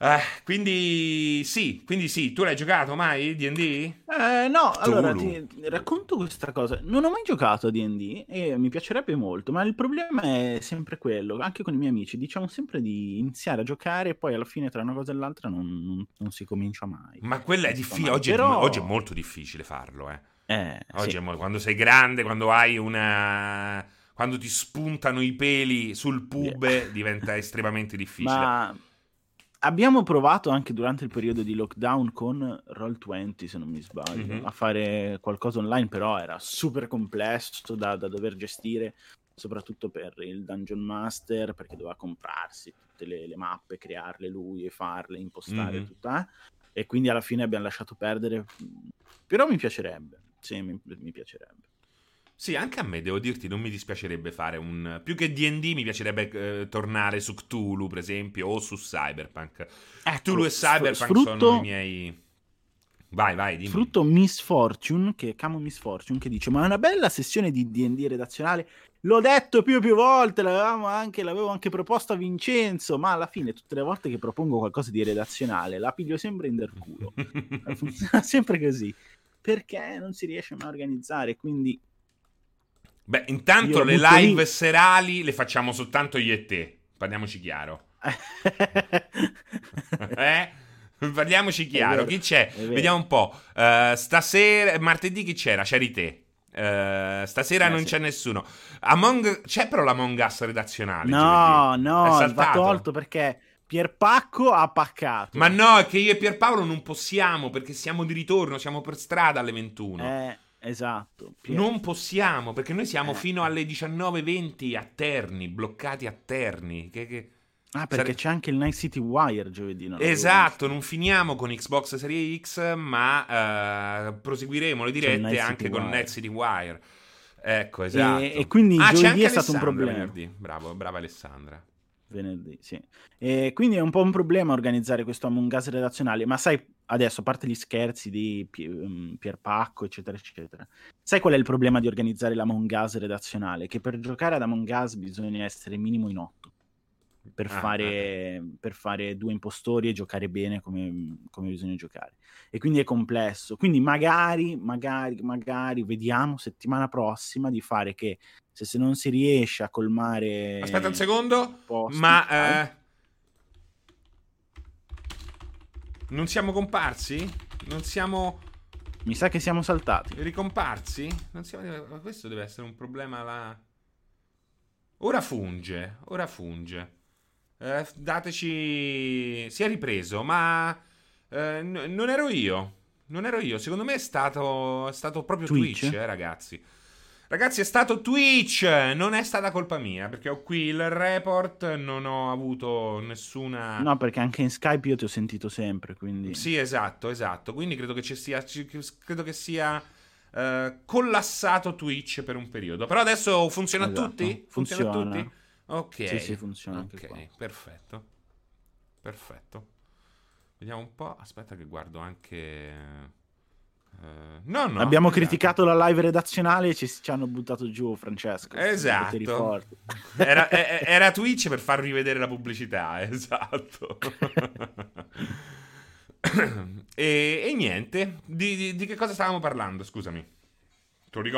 [SPEAKER 1] Eh, quindi sì, quindi sì, tu l'hai giocato mai D&D?
[SPEAKER 2] Eh, no, Tulu. allora ti racconto questa cosa. Non ho mai giocato a D&D e mi piacerebbe molto, ma il problema è sempre quello, anche con i miei amici, diciamo sempre di iniziare a giocare e poi alla fine tra una cosa e l'altra non, non, non si comincia mai.
[SPEAKER 1] Ma quello è difficile, oggi, Però... oggi, è molto difficile farlo, eh. Eh oggi sì. quando sei grande, quando hai una quando ti spuntano i peli sul pube yeah. diventa estremamente difficile.
[SPEAKER 2] Ma Abbiamo provato anche durante il periodo di lockdown con Roll20, se non mi sbaglio, mm-hmm. a fare qualcosa online, però era super complesso da, da, dover gestire, soprattutto per il Dungeon Master, perché doveva comprarsi tutte le, le mappe, crearle lui e farle, impostare mm-hmm. tutto. Eh? E quindi alla fine abbiamo lasciato perdere. Però mi piacerebbe, sì, mi, mi piacerebbe.
[SPEAKER 1] Sì, anche a me, devo dirti, non mi dispiacerebbe fare un... Più che D&D mi piacerebbe eh, tornare su Cthulhu, per esempio, o su Cyberpunk. Ecco, Cthulhu e Cyberpunk sfrutto... sono i miei... Vai, vai, dimmi.
[SPEAKER 2] Frutto Miss Fortune, che Camo Miss Fortune, che dice, ma è una bella sessione di D&D redazionale, l'ho detto più e più volte, anche, l'avevo anche proposto a Vincenzo, ma alla fine tutte le volte che propongo qualcosa di redazionale la piglio sempre in del culo. Funziona sempre così. Perché non si riesce mai a organizzare, quindi
[SPEAKER 1] Beh, intanto le live lì. serali le facciamo soltanto io e te. Parliamoci chiaro. eh? Parliamoci chiaro. Chi c'è? Vediamo un po'. Uh, stasera, martedì chi c'era? C'eri te. Uh, stasera eh, non sì. c'è nessuno. Among... C'è però l'Among Us redazionale.
[SPEAKER 2] No, no, va tolto perché Pierpacco ha paccato.
[SPEAKER 1] Ma no, è che io e Pierpaolo non possiamo perché siamo di ritorno, siamo per strada alle 21.
[SPEAKER 2] Eh. Esatto.
[SPEAKER 1] Pier... Non possiamo, perché noi siamo eh. fino alle 19.20 a Terni, bloccati a Terni. Che, che...
[SPEAKER 2] Ah, perché Sare... c'è anche il Night City Wire giovedì.
[SPEAKER 1] Non esatto, non finiamo con Xbox Series X, ma uh, proseguiremo le dirette anche con Night City Wire. Ecco, esatto.
[SPEAKER 2] E, e quindi ah, giovedì è stato un problema. Venerdì.
[SPEAKER 1] Bravo, brava Alessandra.
[SPEAKER 2] Venerdì, sì. E quindi è un po' un problema organizzare questo Among Us redazionale, ma sai, adesso, a parte gli scherzi di mm, Pierpacco, eccetera, eccetera, sai qual è il problema di organizzare l'Among Us redazionale? Che per giocare ad Among Us bisogna essere minimo in otto. Per, ah, fare, ah. per fare, due impostori e giocare bene come, come, bisogna giocare. E quindi è complesso. Quindi magari, magari, magari vediamo settimana prossima di fare che se, se non si riesce a colmare...
[SPEAKER 1] Aspetta un secondo, posti, ma... Eh... Non siamo comparsi? Non siamo...
[SPEAKER 2] Mi sa che siamo saltati.
[SPEAKER 1] Ricomparsi? Non siamo... Questo deve essere un problema là... Ora funge, ora funge. Eh, dateci... Si è ripreso, ma... Eh, n- non ero io. Non ero io. Secondo me è stato, è stato proprio Twitch, Twitch eh, ragazzi. Ragazzi, è stato Twitch, non è stata colpa mia, perché ho qui il report, non ho avuto nessuna...
[SPEAKER 2] No, perché anche in Skype io ti ho sentito sempre, quindi...
[SPEAKER 1] Sì, esatto, esatto. Quindi credo che ci sia... Credo che sia... Uh, collassato Twitch per un periodo. Però adesso funziona esatto. a tutti? Funziona, funziona a tutti? Ok.
[SPEAKER 2] Sì, sì, funziona.
[SPEAKER 1] Ok, perfetto. Perfetto. Vediamo un po'. Aspetta che guardo anche...
[SPEAKER 2] Uh, no, no, Abbiamo esatto. criticato la live redazionale e ci, ci hanno buttato giù Francesco.
[SPEAKER 1] Esatto. Era, era, Twitch per far rivedere la pubblicità, esatto. e, e, niente, di, di, di, che cosa stavamo parlando? Scusami.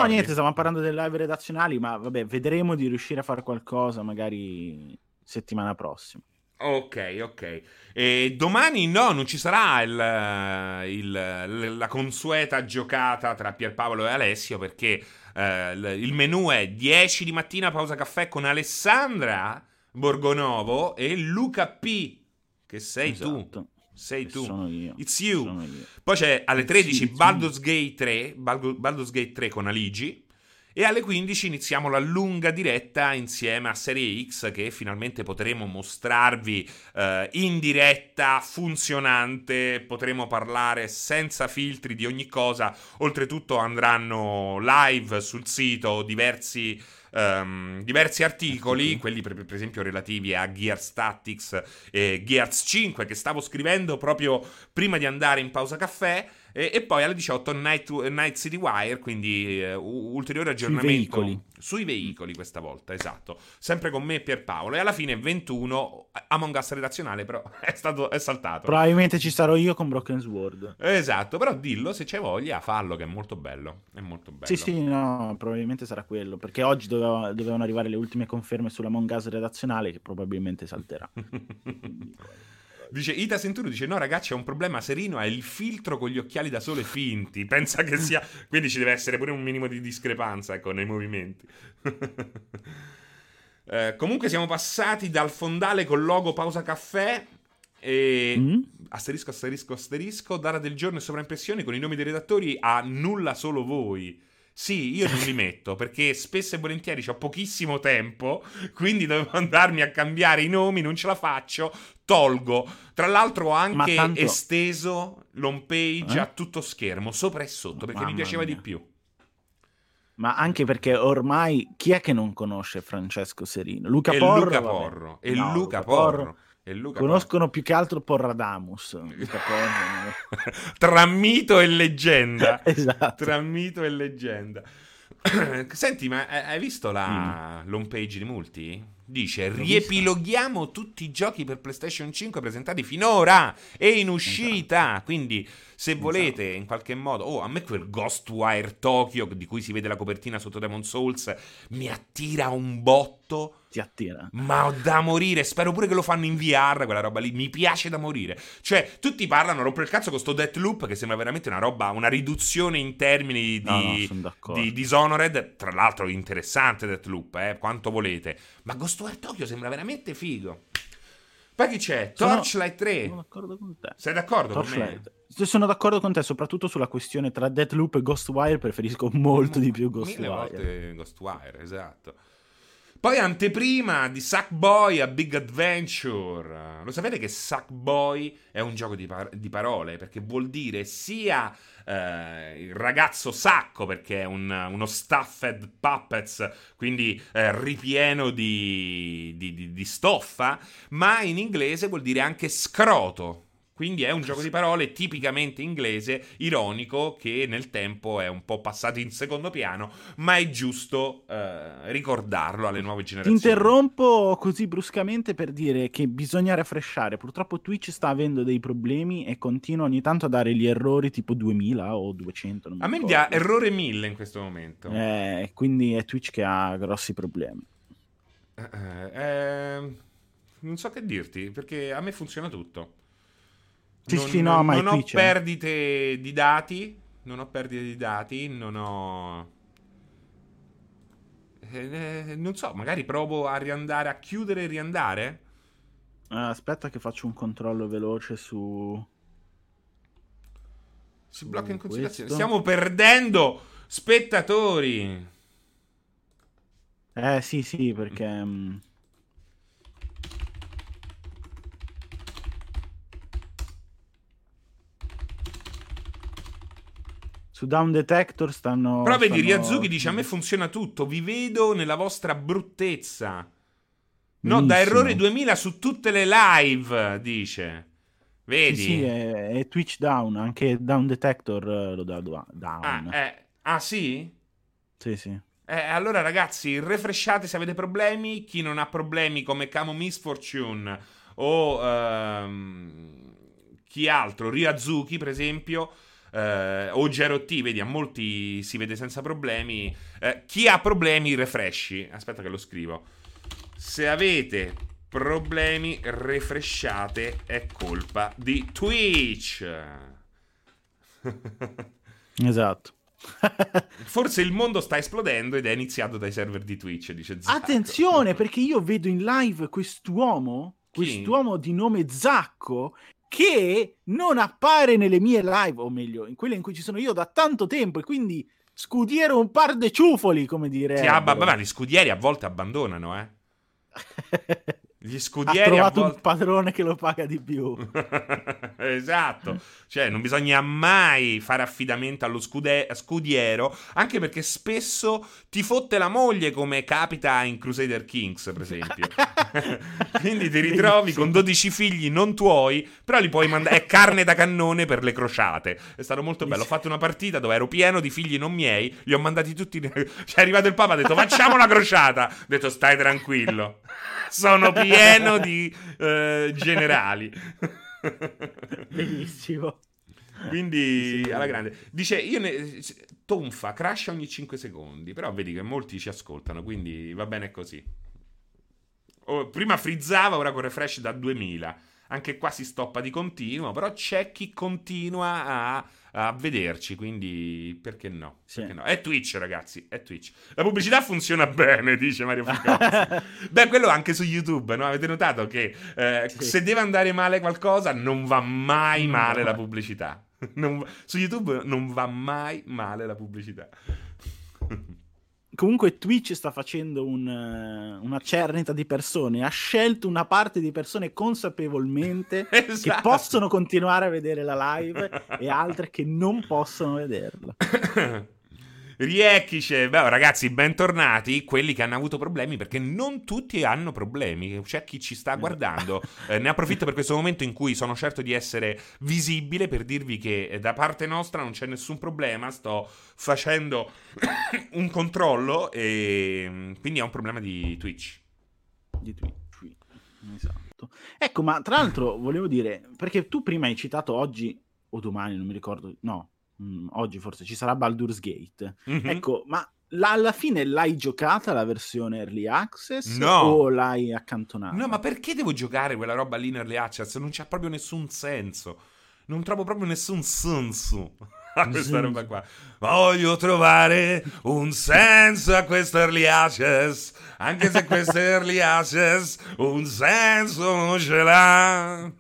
[SPEAKER 2] No, niente, stavamo parlando delle live redazionali, ma vabbè, vedremo di riuscire a fare qualcosa magari settimana prossima.
[SPEAKER 1] Ok, ok. E domani no, non ci sarà il, il, la consueta giocata tra Pierpaolo e Alessio perché eh, il menù è 10 di mattina pausa caffè con Alessandra Borgonovo e Luca P, che sei esatto. tu. Sei tu.
[SPEAKER 2] Sono io.
[SPEAKER 1] It's you. Io. Poi c'è alle 13 Baldur's Gate 3, Baldur's Gate 3 con Aligi. E alle 15 iniziamo la lunga diretta insieme a Serie X che finalmente potremo mostrarvi eh, in diretta, funzionante, potremo parlare senza filtri di ogni cosa. Oltretutto andranno live sul sito diversi um, diversi articoli, quelli per, per, esempio relativi a Gears Tactics e Gears 5 che stavo scrivendo proprio prima di andare in pausa caffè. E, e, poi alle 18 Night, Night City Wire, quindi uh, ulteriore aggiornamento sui veicoli. sui veicoli questa volta, esatto. Sempre con me e Pierpaolo. E alla fine 21 Among Us redazionale, però è, stato, è saltato.
[SPEAKER 2] Probabilmente ci sarò io con Broken Sword.
[SPEAKER 1] Esatto, però dillo se c'è voglia, fallo che è molto bello. È molto bello.
[SPEAKER 2] Sì, sì, no, probabilmente sarà quello. Perché oggi doveva, dovevano arrivare le ultime conferme sull'Among Us redazionale che probabilmente salterà.
[SPEAKER 1] Dice Ita Senturo dice: No, ragazzi, è un problema serino. È il filtro con gli occhiali da sole finti. Pensa che sia. Quindi ci deve essere pure un minimo di discrepanza ecco, nei movimenti. eh, comunque, siamo passati dal fondale col logo pausa caffè. E mm? asterisco, asterisco, asterisco. Data del giorno e sovraimpressioni con i nomi dei redattori a nulla solo voi. Sì, io non li metto perché spesso e volentieri ho pochissimo tempo, quindi devo andarmi a cambiare i nomi, non ce la faccio, tolgo. Tra l'altro ho anche tanto... esteso l'home page eh? a tutto schermo, sopra e sotto, perché Mamma mi piaceva mia. di più.
[SPEAKER 2] Ma anche perché ormai chi è che non conosce Francesco Serino? Luca e Porro.
[SPEAKER 1] Luca Porro. E no, Luca Porro. Porro
[SPEAKER 2] Conoscono Porro. più che altro Porradamus.
[SPEAKER 1] Tra mito e leggenda.
[SPEAKER 2] esatto.
[SPEAKER 1] Tra mito e leggenda. Senti, ma hai visto la mm. home page di Multi? Dice: Riepiloghiamo tutti i giochi per PlayStation 5 presentati finora e in uscita. Esatto. Quindi, se volete, esatto. in qualche modo, oh, a me quel Ghostwire Tokyo di cui si vede la copertina sotto Demon Souls mi attira un botto
[SPEAKER 2] ti attira.
[SPEAKER 1] Ma ho da morire, spero pure che lo fanno in VR, quella roba lì, mi piace da morire. Cioè, tutti parlano, rompere il cazzo con sto Deathloop, che sembra veramente una roba, una riduzione in termini di, no, no, di Dishonored, tra l'altro interessante Deathloop, eh, quanto volete. Ma Ghostwire Tokyo sembra veramente figo. Poi chi c'è? Torchlight 3.
[SPEAKER 2] Sono d'accordo con te.
[SPEAKER 1] Sei d'accordo Torchlight. con
[SPEAKER 2] me? Sono d'accordo con te, soprattutto sulla questione tra Deathloop e Ghostwire, preferisco molto di più Ghostwire.
[SPEAKER 1] Mille volte Ghostwire, esatto. Poi anteprima di Sackboy a Big Adventure. Lo sapete che Sackboy è un gioco di, par- di parole perché vuol dire sia eh, il ragazzo sacco perché è un, uno stuffed puppets, quindi eh, ripieno di, di, di, di stoffa, ma in inglese vuol dire anche scroto. Quindi è un gioco di parole tipicamente inglese, ironico, che nel tempo è un po' passato in secondo piano, ma è giusto eh, ricordarlo alle nuove generazioni.
[SPEAKER 2] Ti interrompo così bruscamente per dire che bisogna refreshare. Purtroppo Twitch sta avendo dei problemi e continua ogni tanto a dare gli errori tipo 2000 o 200.
[SPEAKER 1] a me mi dà errore 1000 in questo momento.
[SPEAKER 2] Eh, quindi è Twitch che ha grossi problemi.
[SPEAKER 1] Eh, eh, eh non so che dirti, perché a me funziona tutto.
[SPEAKER 2] Sì, non, sì, no, ma
[SPEAKER 1] non ho perdite di dati. Non ho perdite di dati. Non ho. Eh, non so, magari provo a riandare a chiudere e riandare.
[SPEAKER 2] Uh, aspetta, che faccio un controllo veloce su.
[SPEAKER 1] Si blocca in considerazione. Questo. Stiamo perdendo spettatori.
[SPEAKER 2] Eh sì, sì, perché. Mm. Su Down Detector stanno...
[SPEAKER 1] Però vedi,
[SPEAKER 2] stanno...
[SPEAKER 1] Ryazuki dice a me funziona tutto, vi vedo nella vostra bruttezza. No, Benissimo. da errore 2000 su tutte le live, dice. Vedi?
[SPEAKER 2] Sì, sì è, è, Twitch down, anche Down Detector eh, lo dà down.
[SPEAKER 1] Ah, eh, ah sì?
[SPEAKER 2] Sì, sì.
[SPEAKER 1] Eh, allora ragazzi, refresciate se avete problemi. Chi non ha problemi come Camo Misfortune o... Um Chi altro? Ryazuki, per esempio. Eh, o Gero T, vedi, a molti si vede senza problemi. Eh, chi ha problemi, refreshi. Aspetta che lo scrivo. Se avete problemi, refresciate, è colpa di Twitch.
[SPEAKER 2] esatto.
[SPEAKER 1] Forse il mondo sta esplodendo ed è iniziato dai server di Twitch, dice Zacco.
[SPEAKER 2] Attenzione, perché io vedo in live quest'uomo, Chi? quest'uomo di nome Zacco, che non appare nelle mie live, o meglio, in quelle in cui ci sono io da tanto tempo, e quindi scudiero un par de ciufoli, come dire.
[SPEAKER 1] Sì, ah, ma gli scudieri a volte abbandonano, eh.
[SPEAKER 2] Gli scudieri ha trovato volte... un padrone che lo paga di più.
[SPEAKER 1] esatto. Cioè, non bisogna mai fare affidamento allo scude... scudiero, anche perché spesso ti fotte la moglie, come capita in Crusader Kings, per esempio. Quindi ti ritrovi con 12 figli non tuoi, però li puoi mandare. È carne da cannone per le crociate. È stato molto bello. Ho fatto una partita dove ero pieno di figli non miei, li ho mandati tutti. Cioè, è arrivato il Papa, ha detto facciamo una crociata. Ho detto stai tranquillo. Sono pieno di uh, generali.
[SPEAKER 2] Benissimo.
[SPEAKER 1] Quindi alla grande. Dice, io ne... tonfa, crash ogni 5 secondi, però vedi che molti ci ascoltano, quindi va bene così. Oh, prima frizzava, ora con refresh da 2000. Anche qua si stoppa di continuo, però c'è chi continua a a vederci, quindi perché no? Sì. Perché no? È Twitch, ragazzi, è Twitch. La pubblicità funziona bene, dice Mario Ficozzi. Beh, quello anche su YouTube, no? Avete notato che eh, sì. se deve andare male qualcosa, non va mai male la pubblicità. Non, su YouTube non va mai male la pubblicità
[SPEAKER 2] comunque Twitch sta facendo un, eh, una cernita di persone, ha scelto una parte di persone consapevolmente esatto. che possono continuare a vedere la live e altre che non possono vederla.
[SPEAKER 1] Riechice, beh, ragazzi, bentornati. Quelli che hanno avuto problemi, perché non tutti hanno problemi. C'è chi ci sta guardando. Eh, ne approfitto per questo momento in cui sono certo di essere visibile per dirvi che eh, da parte nostra non c'è nessun problema. Sto facendo un controllo e mm, quindi è un problema di Twitch.
[SPEAKER 2] Di Twitch, esatto. Ecco, ma tra l'altro volevo dire, perché tu prima hai citato oggi o domani, non mi ricordo, no, mh, mm, oggi forse ci sarà Baldur's Gate. Mm-hmm. Ecco, ma la, alla fine l'hai giocata la versione early access no. o l'hai accantonata?
[SPEAKER 1] No, ma perché devo giocare quella roba lì in early access? Non c'ha proprio nessun senso. Non trovo proprio nessun senso a questa roba qua. Voglio trovare un senso a questo early access, anche se questo early access un senso non ce l'ha.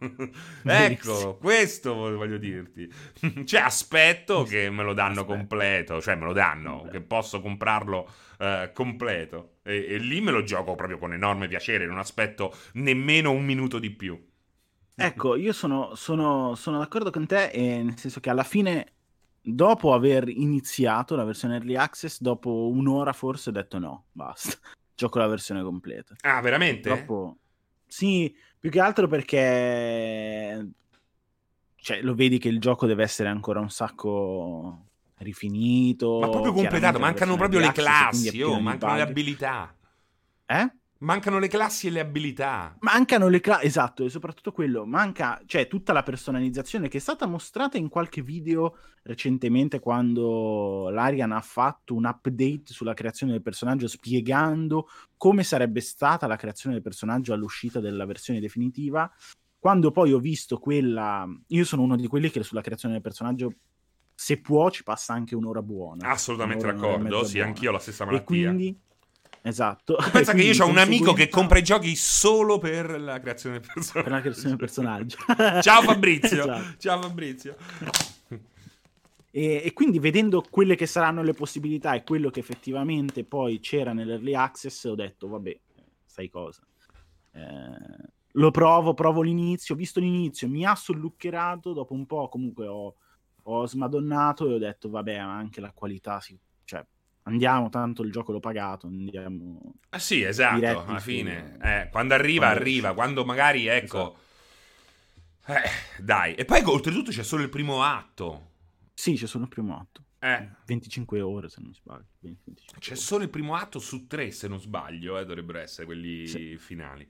[SPEAKER 1] ecco, questo voglio dirti. cioè, aspetto che me lo danno Aspetta. completo, cioè me lo danno, che posso comprarlo uh, completo. E, e lì me lo gioco proprio con enorme piacere, non aspetto nemmeno un minuto di più.
[SPEAKER 2] Ecco, io sono, sono, sono d'accordo con te, nel senso che alla fine dopo aver iniziato la versione early access, dopo un'ora forse ho detto no, basta, gioco la versione completa.
[SPEAKER 1] Ah, veramente?
[SPEAKER 2] Dopo... Sì, più che altro perché cioè, lo vedi che il gioco deve essere ancora un sacco rifinito.
[SPEAKER 1] Ma proprio completato, mancano proprio le classi, oh, mancano le abilità.
[SPEAKER 2] Eh?
[SPEAKER 1] Mancano le classi e le abilità.
[SPEAKER 2] Mancano le classi, esatto, e soprattutto quello. Manca, cioè, tutta la personalizzazione che è stata mostrata in qualche video recentemente quando l'Arian ha fatto un update sulla creazione del personaggio spiegando come sarebbe stata la creazione del personaggio all'uscita della versione definitiva. Quando poi ho visto quella... Io sono uno di quelli che sulla creazione del personaggio se può ci passa anche un'ora buona.
[SPEAKER 1] Assolutamente un'ora, d'accordo, sì, buona. anch'io ho la stessa malattia. E quindi
[SPEAKER 2] Esatto.
[SPEAKER 1] pensa che io ho un amico che compra i giochi solo per la creazione del personaggio.
[SPEAKER 2] Per la creazione del personaggio.
[SPEAKER 1] Ciao Fabrizio. esatto. Ciao Fabrizio.
[SPEAKER 2] E, e, quindi vedendo quelle che saranno le possibilità e quello che effettivamente poi c'era nell'early access, ho detto, vabbè, sai cosa. Eh, lo provo, provo l'inizio, ho visto l'inizio, mi ha solluccherato, dopo un po' comunque ho, ho smadonnato e ho detto, vabbè, anche la qualità si andiamo, tanto il gioco l'ho pagato, andiamo...
[SPEAKER 1] Ah sì, esatto, alla fine. Eh, quando arriva, quando arriva, quando magari, ecco... Esatto. Eh, dai, e poi oltretutto c'è solo il primo atto.
[SPEAKER 2] Sì, c'è solo il primo atto.
[SPEAKER 1] Eh.
[SPEAKER 2] 25 ore se non sbaglio. 20,
[SPEAKER 1] c'è solo il primo atto su tre se non sbaglio, eh, dovrebbero essere quelli sì. finali.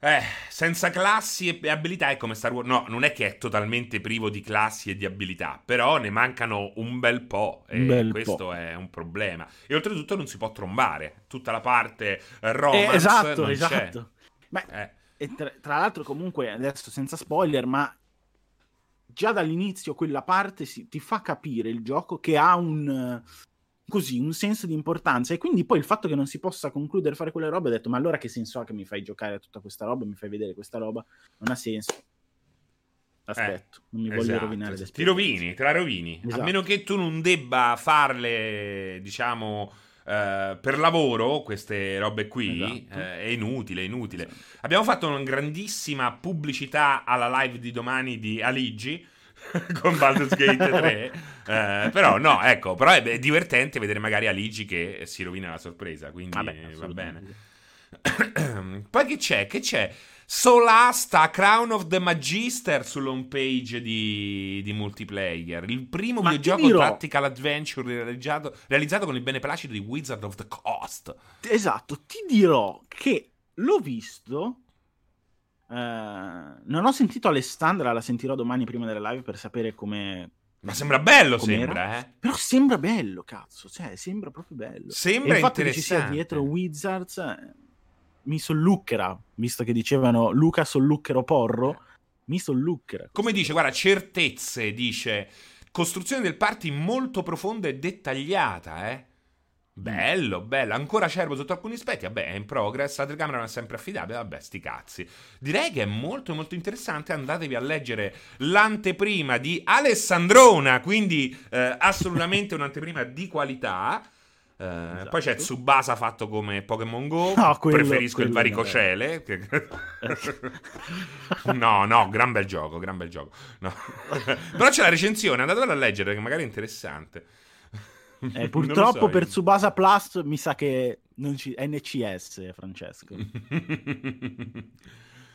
[SPEAKER 1] Eh, senza classi e abilità è come Star Wars. No, non è che è totalmente privo di classi e di abilità, però ne mancano un bel po'. E
[SPEAKER 2] bel
[SPEAKER 1] questo
[SPEAKER 2] po'.
[SPEAKER 1] è un problema. E oltretutto non si può trombare. Tutta la parte romance
[SPEAKER 2] Eh, esatto,
[SPEAKER 1] non
[SPEAKER 2] esatto.
[SPEAKER 1] C'è. Eh.
[SPEAKER 2] E tra, tra l'altro, comunque, adesso senza spoiler, ma già dall'inizio quella parte si- ti fa capire il gioco che ha un così un senso di importanza. E quindi poi il fatto che non si possa concludere fare quelle robe, ho detto: Ma allora che senso ha che mi fai giocare a tutta questa roba? Mi fai vedere questa roba? Non ha senso. Aspetto, non mi voglio
[SPEAKER 1] Esatto,
[SPEAKER 2] rovinare
[SPEAKER 1] esatto. Ti rovini, te la rovini. A
[SPEAKER 2] Esatto.
[SPEAKER 1] meno che tu non debba farle, diciamo, eh, per lavoro, queste robe qui,
[SPEAKER 2] Esatto.
[SPEAKER 1] eh, è inutile, è inutile.
[SPEAKER 2] Esatto.
[SPEAKER 1] Abbiamo fatto una grandissima pubblicità alla live di domani di Aligi con Baldur's Gate 3. eh, però no, ecco, però è, divertente vedere magari Aligi che si rovina la sorpresa, quindi
[SPEAKER 2] Vabbè,
[SPEAKER 1] va bene. Poi che c'è? Che c'è? Solasta Crown of the Magister sull'home page di, di multiplayer. Il primo
[SPEAKER 2] Ma
[SPEAKER 1] videogioco tactical adventure realizzato, realizzato con il beneplacito di Wizard of the Coast.
[SPEAKER 2] Esatto, ti dirò che l'ho visto. Eh, non ho sentito Alessandra, la sentirò domani prima della live per sapere come.
[SPEAKER 1] Ma sembra bello,
[SPEAKER 2] Com'era?
[SPEAKER 1] sembra, eh?
[SPEAKER 2] Però sembra bello, cazzo. Cioè, sembra proprio bello.
[SPEAKER 1] Sembra
[SPEAKER 2] e il fatto che ci sia dietro Wizards eh, mi sollucchera, visto che dicevano Luca sollucchero porro. Mi sollucchera.
[SPEAKER 1] Come dice, guarda, certezze, dice. Costruzione del party molto profonda e dettagliata, eh? Bello, bello. Ancora acerbo sotto alcuni aspetti. Vabbè, è in progress. La telecamera non è sempre affidabile. Vabbè, sti cazzi. Direi che è molto, molto interessante. Andatevi a leggere l'anteprima di Alessandrona. Quindi, eh, assolutamente un'anteprima di qualità. Eh,
[SPEAKER 2] Esatto.
[SPEAKER 1] Poi c'è Tsubasa fatto come Pokémon Go.
[SPEAKER 2] No, quello-
[SPEAKER 1] Preferisco il
[SPEAKER 2] quello
[SPEAKER 1] varicocele. che- no, no, gran bel gioco, gran bel gioco. No. Però c'è la recensione, andatela a leggere, che magari è interessante.
[SPEAKER 2] Eh, purtroppo
[SPEAKER 1] so,
[SPEAKER 2] per
[SPEAKER 1] io.
[SPEAKER 2] Tsubasa Plus mi sa che non ci... NCS, Francesco.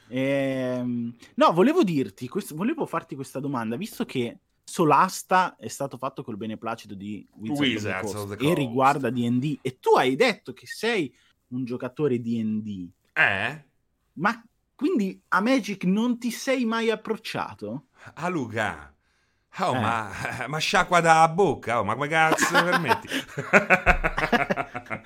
[SPEAKER 2] Ehm, no, volevo dirti, quest- volevo farti questa domanda, visto che Solasta è stato fatto col beneplacito di Wizards,
[SPEAKER 1] Wizards
[SPEAKER 2] of the
[SPEAKER 1] of
[SPEAKER 2] Coast
[SPEAKER 1] the
[SPEAKER 2] e
[SPEAKER 1] Coast.
[SPEAKER 2] riguarda D&D e tu hai detto che sei un giocatore D&D,
[SPEAKER 1] eh?
[SPEAKER 2] ma quindi a Magic non ti sei mai approcciato?
[SPEAKER 1] Ah, Luca. Oh,
[SPEAKER 2] Eh.
[SPEAKER 1] ma, ma sciacqua da bocca, oh, ma come cazzo permetti?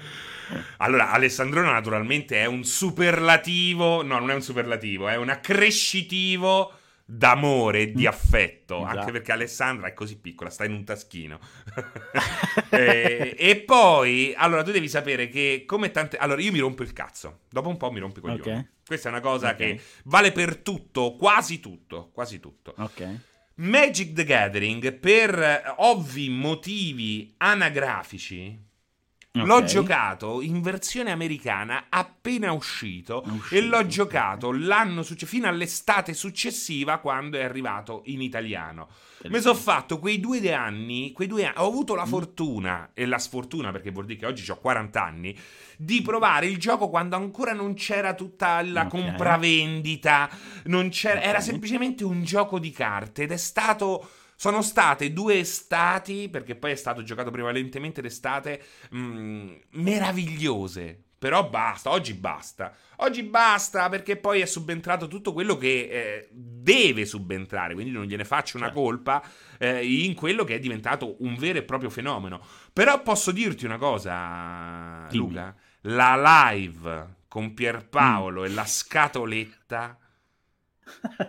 [SPEAKER 1] allora, Alessandrone naturalmente è un superlativo, no, non è un superlativo, è un accrescitivo d'amore e di
[SPEAKER 2] Mm.
[SPEAKER 1] affetto,
[SPEAKER 2] Esatto.
[SPEAKER 1] anche perché Alessandra è così piccola, sta in un taschino. e, e poi, allora, tu devi sapere che come tante... Allora, io mi rompo il cazzo, dopo un po' mi rompo i coglioni.
[SPEAKER 2] Ok.
[SPEAKER 1] Questa è una cosa
[SPEAKER 2] Ok.
[SPEAKER 1] che vale per tutto, quasi tutto, quasi tutto.
[SPEAKER 2] Ok.
[SPEAKER 1] Magic the Gathering, per ovvi motivi anagrafici, l'ho
[SPEAKER 2] Ok.
[SPEAKER 1] giocato in versione americana appena uscito,
[SPEAKER 2] uscito,
[SPEAKER 1] e l'ho giocato l'anno succe- fino all'estate successiva quando è arrivato in italiano. Mi sono fatto quei due anni, quei due anni, ho avuto la fortuna e la sfortuna, perché vuol dire che oggi ho 40 anni, di provare il gioco quando ancora non c'era tutta la
[SPEAKER 2] Ok.
[SPEAKER 1] compravendita, non c'era, era semplicemente un gioco di carte ed è stato... Sono state due estati, perché poi è stato giocato prevalentemente d'estate, mh, meravigliose. Però basta, oggi basta. Oggi basta perché poi è subentrato tutto quello che eh, deve subentrare, quindi non gliene faccio una
[SPEAKER 2] Certo.
[SPEAKER 1] colpa eh, in quello che è diventato un vero e proprio fenomeno. Però posso dirti una cosa. Luca, la live con Pierpaolo e la scatoletta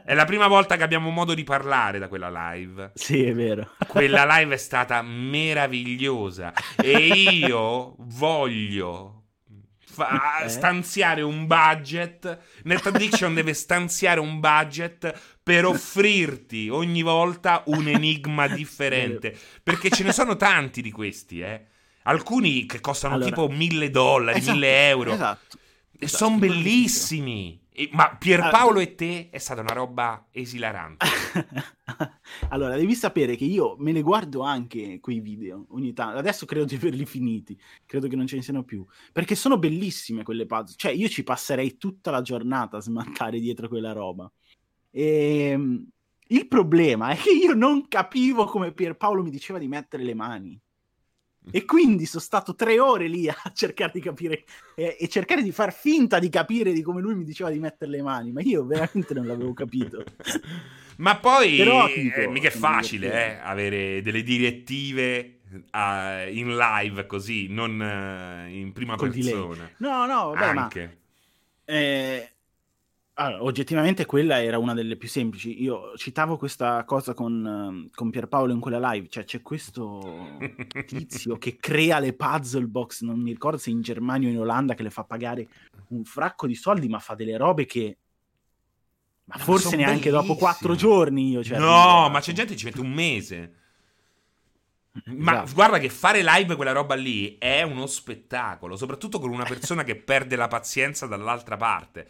[SPEAKER 1] è la prima volta che abbiamo modo di parlare da quella live.
[SPEAKER 2] Sì, è vero.
[SPEAKER 1] Quella live è stata meravigliosa e io voglio fa-
[SPEAKER 2] Eh?
[SPEAKER 1] stanziare un budget. Net Addiction deve stanziare un budget per offrirti ogni volta un enigma differente. Perché ce ne sono tanti di questi, eh. Alcuni che costano
[SPEAKER 2] Allora,
[SPEAKER 1] tipo mille dollari,
[SPEAKER 2] Esatto,
[SPEAKER 1] mille euro.
[SPEAKER 2] Esatto.
[SPEAKER 1] E
[SPEAKER 2] esatto,
[SPEAKER 1] sono bellissimi. E- ma Pierpaolo
[SPEAKER 2] Ah,
[SPEAKER 1] e te è stata una roba esilarante.
[SPEAKER 2] allora, devi sapere che io me ne guardo anche quei video ogni tanto. Adesso credo di averli finiti, credo che non ce ne siano più. Perché sono bellissime quelle puzzle. Cioè, io ci passerei tutta la giornata a smattare dietro quella roba. E il problema è che io non capivo come Pierpaolo mi diceva di mettere le mani. E quindi sono stato tre ore lì a cercare di capire eh, e cercare di far finta di capire di come lui mi diceva di mettere le mani, ma io veramente non l'avevo capito.
[SPEAKER 1] ma poi Però, eh, mica è facile eh, avere delle direttive uh, in live così, non uh, in prima Col persona. Delay.
[SPEAKER 2] No, no, vabbè, Anche. ma... Eh, allora, oggettivamente quella era una delle più semplici. Io citavo questa cosa con, con Pierpaolo in quella live, cioè c'è questo tizio che crea le puzzle box, non mi ricordo se in Germania o in Olanda, che le fa pagare un fracco di soldi, ma fa delle robe che... Ma, ma forse neanche bellissime. dopo quattro giorni io... Cioè,
[SPEAKER 1] no, ma c'è gente che ci mette un mese. Ma esatto. guarda che fare live quella roba lì è uno spettacolo, soprattutto con una persona che perde la pazienza dall'altra parte.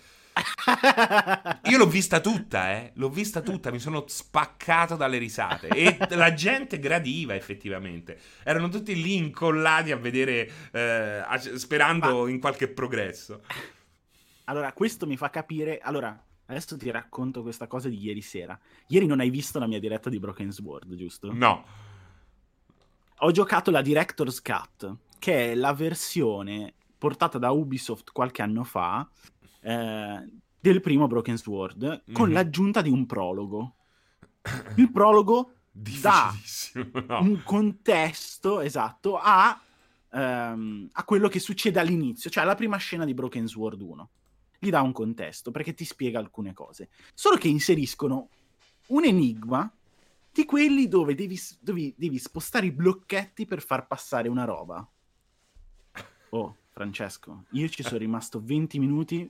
[SPEAKER 1] Io l'ho vista tutta, eh. L'ho vista tutta, mi sono spaccato dalle risate. E la gente gradiva effettivamente. Erano tutti lì incollati a vedere, eh, sperando Ma... in qualche progresso.
[SPEAKER 2] Allora, questo mi fa capire. Allora, adesso ti racconto questa cosa di ieri sera. Ieri non hai visto la mia diretta di Broken Sword, giusto?
[SPEAKER 1] No.
[SPEAKER 2] Ho giocato la Director's Cut, che è la versione portata da Ubisoft qualche anno fa eh, del primo Broken Sword mm-hmm. con mhm. l'aggiunta di un prologo. Il prologo dà no. un contesto esatto a, ehm, a quello che succede all'inizio, cioè alla prima scena di Broken Sword 1. Gli dà un contesto perché ti spiega alcune cose. Solo che inseriscono un enigma di quelli dove devi, devi, devi spostare i blocchetti per far passare una roba. Oh, Francesco, io ci sono rimasto 20 minuti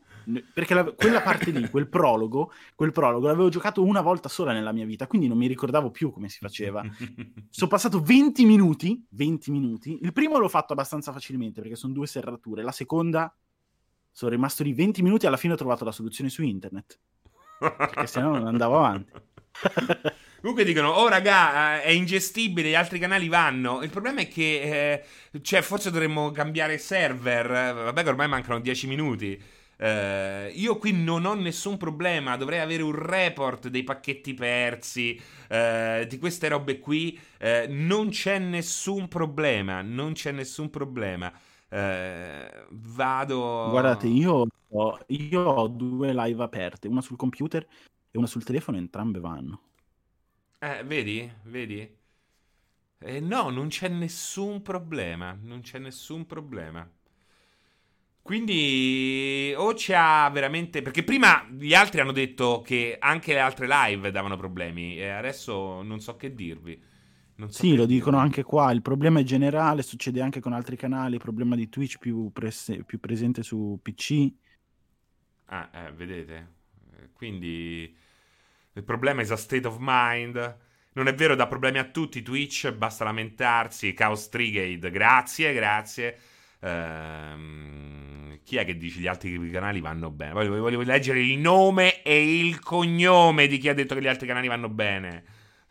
[SPEAKER 2] perché la, quella parte lì, quel prologo, quel prologo l'avevo giocato una volta sola nella mia vita, quindi non mi ricordavo più come si faceva. sono passato 20 minuti, 20 minuti. Il primo l'ho fatto abbastanza facilmente perché sono due serrature, la seconda sono rimasto lì 20 minuti e alla fine ho trovato la soluzione su internet. Perché se no non andavo avanti.
[SPEAKER 1] Comunque dicono, oh raga, eh, è ingestibile, gli altri canali vanno. Il problema è che, eh, cioè, forse dovremmo cambiare server. Vabbè che ormai mancano 10 minuti. Uh, io qui non ho nessun problema, dovrei avere un report dei pacchetti persi, uh, di queste robe qui. Uh, non c'è nessun problema, non c'è nessun problema. vado.
[SPEAKER 2] Guardate, io ho, io ho due live aperte, una sul computer e una sul telefono, entrambe vanno.
[SPEAKER 1] Eh, vedi? Vedi? Eh, no, non c'è nessun problema. Non c'è nessun problema. Quindi o c'ha veramente. Perché prima gli altri hanno detto che anche le altre live davano problemi. E adesso non so che dirvi.
[SPEAKER 2] So sì, lo dicono dirvi. anche qua. Il problema è generale, succede anche con altri canali. Il problema di Twitch più, pres- più presente su PC.
[SPEAKER 1] Ah, eh, vedete? Quindi il problema è a state of mind. Non è vero, dà problemi a tutti. Twitch, basta lamentarsi. Chaos Trigade, grazie, grazie. Ehm, chi è che dice gli altri canali vanno bene? Voglio, voglio, leggere il nome e il cognome di chi ha detto che gli altri canali vanno bene.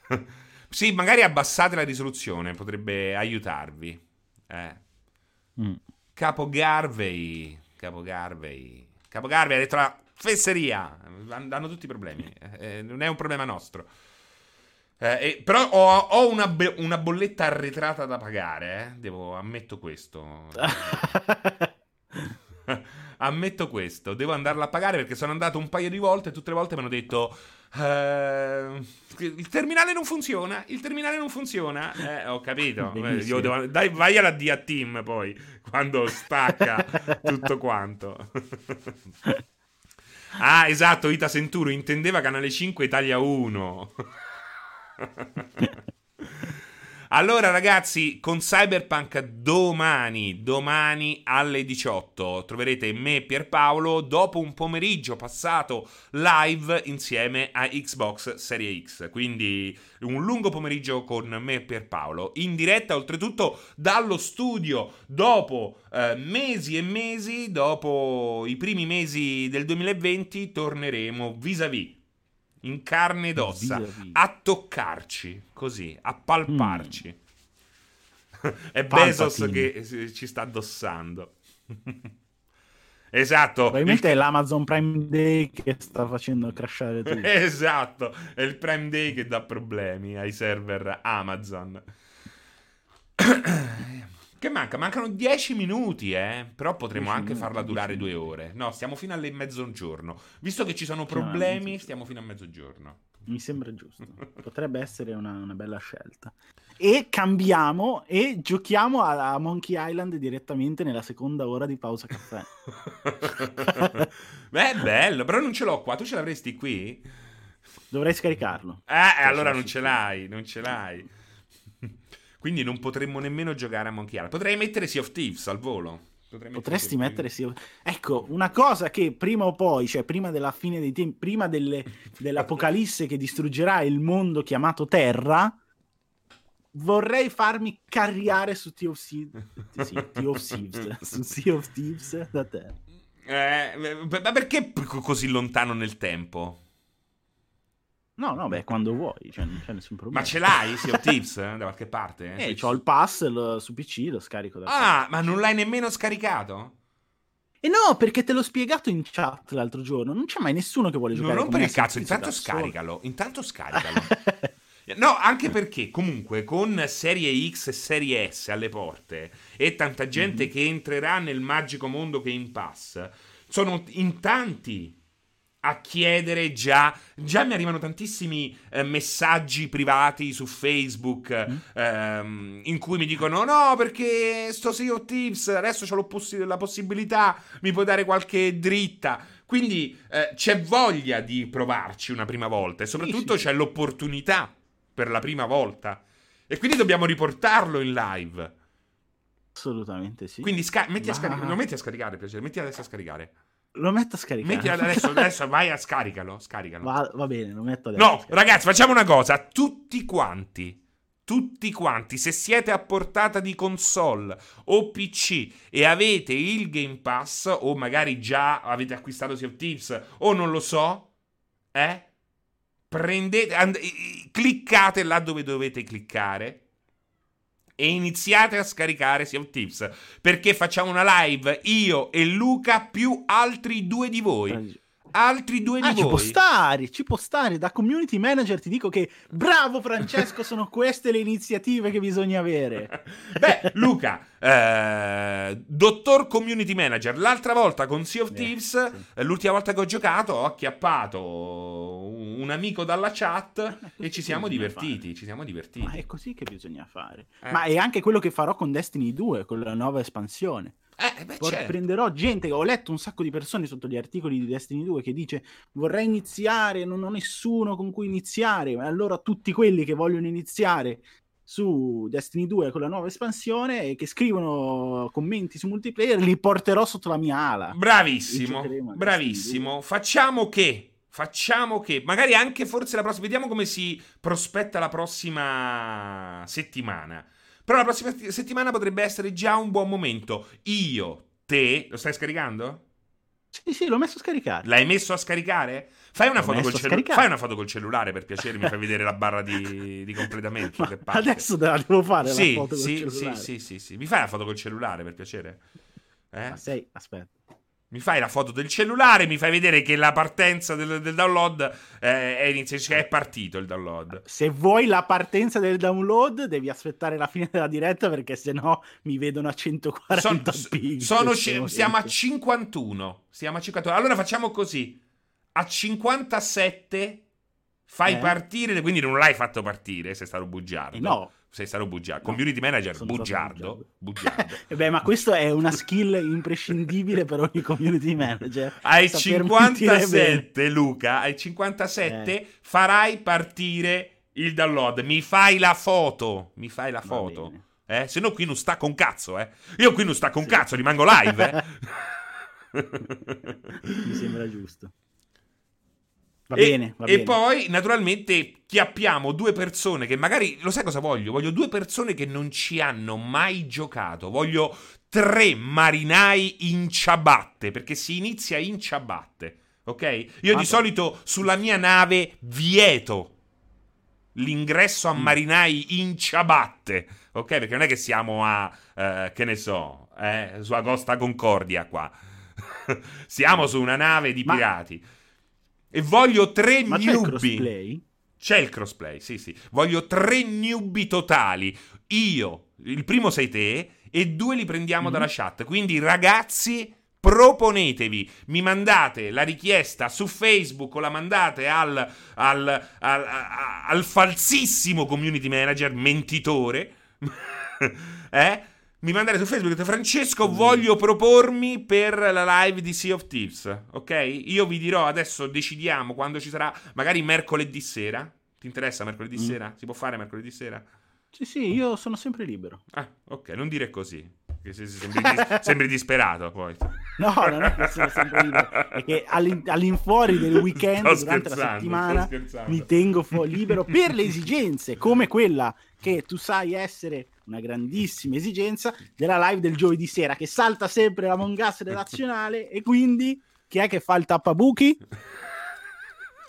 [SPEAKER 1] sì, magari abbassate la risoluzione, potrebbe aiutarvi. Eh. Mm. Capo Garvey. Capo Garvey. Capo Garvey ha detto la fesseria. Hanno tutti i problemi. Eh, non è un problema nostro. Eh, però ho, ho una, be- una, bolletta arretrata da pagare, eh? Devo, ammetto questo. ammetto questo. Devo andarla a pagare perché sono andato un paio di volte e tutte le volte mi hanno detto... Uh, il terminale non funziona. Il terminale non funziona. Eh, ho capito. Devo, dai, vai alla dia team poi quando stacca tutto quanto. Ah, esatto, Ita Senturo intendeva Canale 5 Italia 1. Allora ragazzi, con Cyberpunk domani, domani alle 18 troverete me e Pierpaolo dopo un pomeriggio passato live insieme a Xbox Serie X. Quindi un lungo pomeriggio con me e Pierpaolo in diretta oltretutto dallo studio dopo eh, mesi e mesi, dopo i primi mesi del 2020 torneremo vis-à-vis in carne ed ossa, a toccarci, così, a palparci. Mm. È Bezos che ci sta addossando. esatto.
[SPEAKER 2] Probabilmente il... è l'Amazon Prime Day che sta facendo crashare tutto.
[SPEAKER 1] esatto, è il Prime Day che dà problemi ai server Amazon. Che manca? Mancano 10 minuti, eh. Però potremmo
[SPEAKER 2] 10
[SPEAKER 1] anche
[SPEAKER 2] minuti,
[SPEAKER 1] farla durare
[SPEAKER 2] 10
[SPEAKER 1] due ore. No, stiamo fino alle mezzogiorno. Visto che ci sono problemi,
[SPEAKER 2] mezzogiorno.
[SPEAKER 1] stiamo fino a mezzogiorno.
[SPEAKER 2] Mi sembra giusto. Potrebbe essere una, una bella scelta. E cambiamo e giochiamo a, a Monkey Island direttamente nella seconda ora di pausa caffè.
[SPEAKER 1] Beh, è bello, però non ce l'ho qua. Tu ce l'avresti qui?
[SPEAKER 2] Dovrei scaricarlo.
[SPEAKER 1] Eh, allora non ce l'hai, non ce l'hai. Quindi non potremmo nemmeno giocare a Monkey Island. Potrei mettere Sea of Thieves al volo. Potrei mettere
[SPEAKER 2] Potresti
[SPEAKER 1] Sea
[SPEAKER 2] mettere sì. Ecco, una cosa che prima o poi, cioè prima della fine dei tempi, prima delle- dell'apocalisse che distruggerà il mondo chiamato Terra, vorrei farmi carriare su Sea of Thieves, sì, Sea of Thieves, su Sea of Thieves da te.
[SPEAKER 1] Eh, ma perché così lontano nel tempo?
[SPEAKER 2] No, no, beh, quando vuoi, cioè non c'è nessun problema.
[SPEAKER 1] Ma ce l'hai Sea of Thieves eh, da qualche parte?
[SPEAKER 2] Eh,
[SPEAKER 1] Su-
[SPEAKER 2] ho il pass lo- su PC, lo scarico da
[SPEAKER 1] Ah, ma non l'hai nemmeno scaricato?
[SPEAKER 2] E no, perché te l'ho spiegato in chat l'altro giorno. Non c'è mai nessuno che vuole
[SPEAKER 1] Non
[SPEAKER 2] giocare
[SPEAKER 1] rompere
[SPEAKER 2] con
[SPEAKER 1] il
[SPEAKER 2] me,
[SPEAKER 1] cazzo,
[SPEAKER 2] si
[SPEAKER 1] intanto
[SPEAKER 2] da solo.
[SPEAKER 1] scaricalo. Intanto scaricalo. No, anche perché comunque con Serie X e Serie S alle porte e tanta gente
[SPEAKER 2] Mhm.
[SPEAKER 1] che entrerà nel magico mondo che è in pass, sono in tanti a chiedere già. Già mi arrivano tantissimi eh, messaggi privati su Facebook
[SPEAKER 2] Mm.
[SPEAKER 1] ehm, in cui mi dicono: No, perché sto Sea of Thieves adesso ho la possibilità, mi puoi dare qualche dritta. Quindi eh, c'è voglia di provarci una prima volta e soprattutto
[SPEAKER 2] sì, sì.
[SPEAKER 1] c'è l'opportunità per la prima volta. E quindi dobbiamo riportarlo in live.
[SPEAKER 2] Assolutamente sì.
[SPEAKER 1] Quindi sca- metti a
[SPEAKER 2] Ma-
[SPEAKER 1] scaricare. Non metti a scaricare, piacere. Metti adesso a scaricare.
[SPEAKER 2] Lo metto a scaricare.
[SPEAKER 1] Metti adesso, adesso vai a scaricalo. Scaricalo.
[SPEAKER 2] Va, va bene, lo metto adesso.
[SPEAKER 1] No, ragazzi, facciamo una cosa. Tutti quanti, tutti quanti, se siete a portata di console o PC e avete il Game Pass, o magari già avete acquistato Sea of Thieves, o non lo so, eh? Prendete, and- cliccate là dove dovete cliccare. E iniziate a scaricare Sea of Thieves perché facciamo una live io e Luca più altri due di voi. Altri due di
[SPEAKER 2] Ah, ci
[SPEAKER 1] voi.
[SPEAKER 2] può stare, ci può stare. Da community manager ti dico che bravo Francesco, sono queste le iniziative che bisogna avere.
[SPEAKER 1] Beh, Luca, eh, dottor community manager, l'altra volta con Sea of
[SPEAKER 2] Eh,
[SPEAKER 1] Thieves,
[SPEAKER 2] sì.
[SPEAKER 1] eh, l'ultima volta che ho giocato, ho acchiappato un amico dalla chat
[SPEAKER 2] Eh,
[SPEAKER 1] e ci siamo divertiti.
[SPEAKER 2] fare.
[SPEAKER 1] Ci siamo divertiti.
[SPEAKER 2] Ma è così che bisogna fare.
[SPEAKER 1] Eh.
[SPEAKER 2] Ma è anche quello che farò con Destiny 2, con la nuova espansione.
[SPEAKER 1] Eh, beh,
[SPEAKER 2] Por-
[SPEAKER 1] certo.
[SPEAKER 2] Prenderò gente, ho letto un sacco di persone sotto gli articoli di Destiny 2 che dice vorrei iniziare, non ho nessuno con cui iniziare, allora tutti quelli che vogliono iniziare su Destiny 2 con la nuova espansione e che scrivono commenti su multiplayer li porterò sotto la mia ala.
[SPEAKER 1] Bravissimo, bravissimo. Facciamo che, facciamo che, magari anche forse la prossima, vediamo come si prospetta la prossima settimana. Però la prossima settimana potrebbe essere già un buon momento. Io, te, lo stai scaricando?
[SPEAKER 2] Sì, sì, l'ho messo a scaricare.
[SPEAKER 1] L'hai messo a scaricare? Fai una, foto col, cellu- fai una foto col cellulare per piacere, mi fai vedere la barra di, di completamento. Che parte.
[SPEAKER 2] adesso te la devo fare
[SPEAKER 1] sì,
[SPEAKER 2] la foto col
[SPEAKER 1] sì, sì,
[SPEAKER 2] cellulare.
[SPEAKER 1] sì, sì, sì. Mi fai la foto col cellulare per piacere? Eh?
[SPEAKER 2] Ma sei, aspetta.
[SPEAKER 1] Mi fai la foto del cellulare, mi fai vedere che la partenza del, del download eh, è, inizio- cioè è partito il download.
[SPEAKER 2] Se vuoi la partenza del download, devi aspettare la fine della diretta perché sennò mi vedono a 140
[SPEAKER 1] Son-
[SPEAKER 2] ping.
[SPEAKER 1] sono
[SPEAKER 2] momento.
[SPEAKER 1] siamo a 51. Siamo a 51. Allora facciamo così. A 57 fai
[SPEAKER 2] Eh?
[SPEAKER 1] partire, quindi non l'hai fatto partire, sei stato bugiardo.
[SPEAKER 2] Eh no.
[SPEAKER 1] Sei stato bugiardo.
[SPEAKER 2] No,
[SPEAKER 1] Community manager,
[SPEAKER 2] sono stato
[SPEAKER 1] bugiardo.
[SPEAKER 2] bugiardo. Eh beh, ma questo è una skill imprescindibile per ogni community manager.
[SPEAKER 1] Ai
[SPEAKER 2] Saper mentire bene.
[SPEAKER 1] 57, Luca, ai 57
[SPEAKER 2] Eh.
[SPEAKER 1] farai partire il download. Mi fai la foto. Mi fai la foto. Eh? Se no qui non sta con cazzo, eh. Io qui non sta con
[SPEAKER 2] Sì.
[SPEAKER 1] cazzo, rimango live, eh.
[SPEAKER 2] Mi sembra giusto. Va
[SPEAKER 1] e,
[SPEAKER 2] bene, va
[SPEAKER 1] e
[SPEAKER 2] bene.
[SPEAKER 1] poi, naturalmente, chiappiamo due persone che magari. Lo sai cosa voglio? Voglio due persone che non ci hanno mai giocato. Voglio tre marinai in ciabatte. Perché si inizia in ciabatte. Ok? Io di
[SPEAKER 2] Madonna.
[SPEAKER 1] solito sulla mia nave vieto l'ingresso a
[SPEAKER 2] Mm.
[SPEAKER 1] marinai in ciabatte. Ok? Perché non è che siamo a. eh, che ne so. Eh, su Costa Concordia qua. siamo su una nave di
[SPEAKER 2] Ma-
[SPEAKER 1] pirati. E voglio tre
[SPEAKER 2] Ma c'è il
[SPEAKER 1] newbie.
[SPEAKER 2] crossplay?
[SPEAKER 1] C'è il crossplay, sì, sì. Voglio tre newbie totali. Io, il primo sei te, e due li prendiamo mm-hmm. dalla chat. Quindi ragazzi, proponetevi, mi mandate la richiesta su Facebook o la mandate al, al, al, al, al falsissimo community manager mentitore. eh? Mi mandate su Facebook e Francesco, voglio propormi per la live di Sea of Thieves, ok? Io vi dirò adesso, decidiamo quando ci sarà, magari mercoledì sera. Ti interessa mercoledì mm. sera? Si può fare mercoledì sera?
[SPEAKER 2] Sì, sì, io sono sempre libero.
[SPEAKER 1] Ah, ok, non dire così. Che sembri, dis- sembri disperato poi.
[SPEAKER 2] No, non è che sono sempre libero. È che all'in- all'infuori del weekend, durante la settimana, mi tengo fu- libero per le esigenze, come quella che tu sai essere una grandissima esigenza della live del giovedì sera, che salta sempre la Mongas relazionale e quindi chi è che fa il tappabuchi?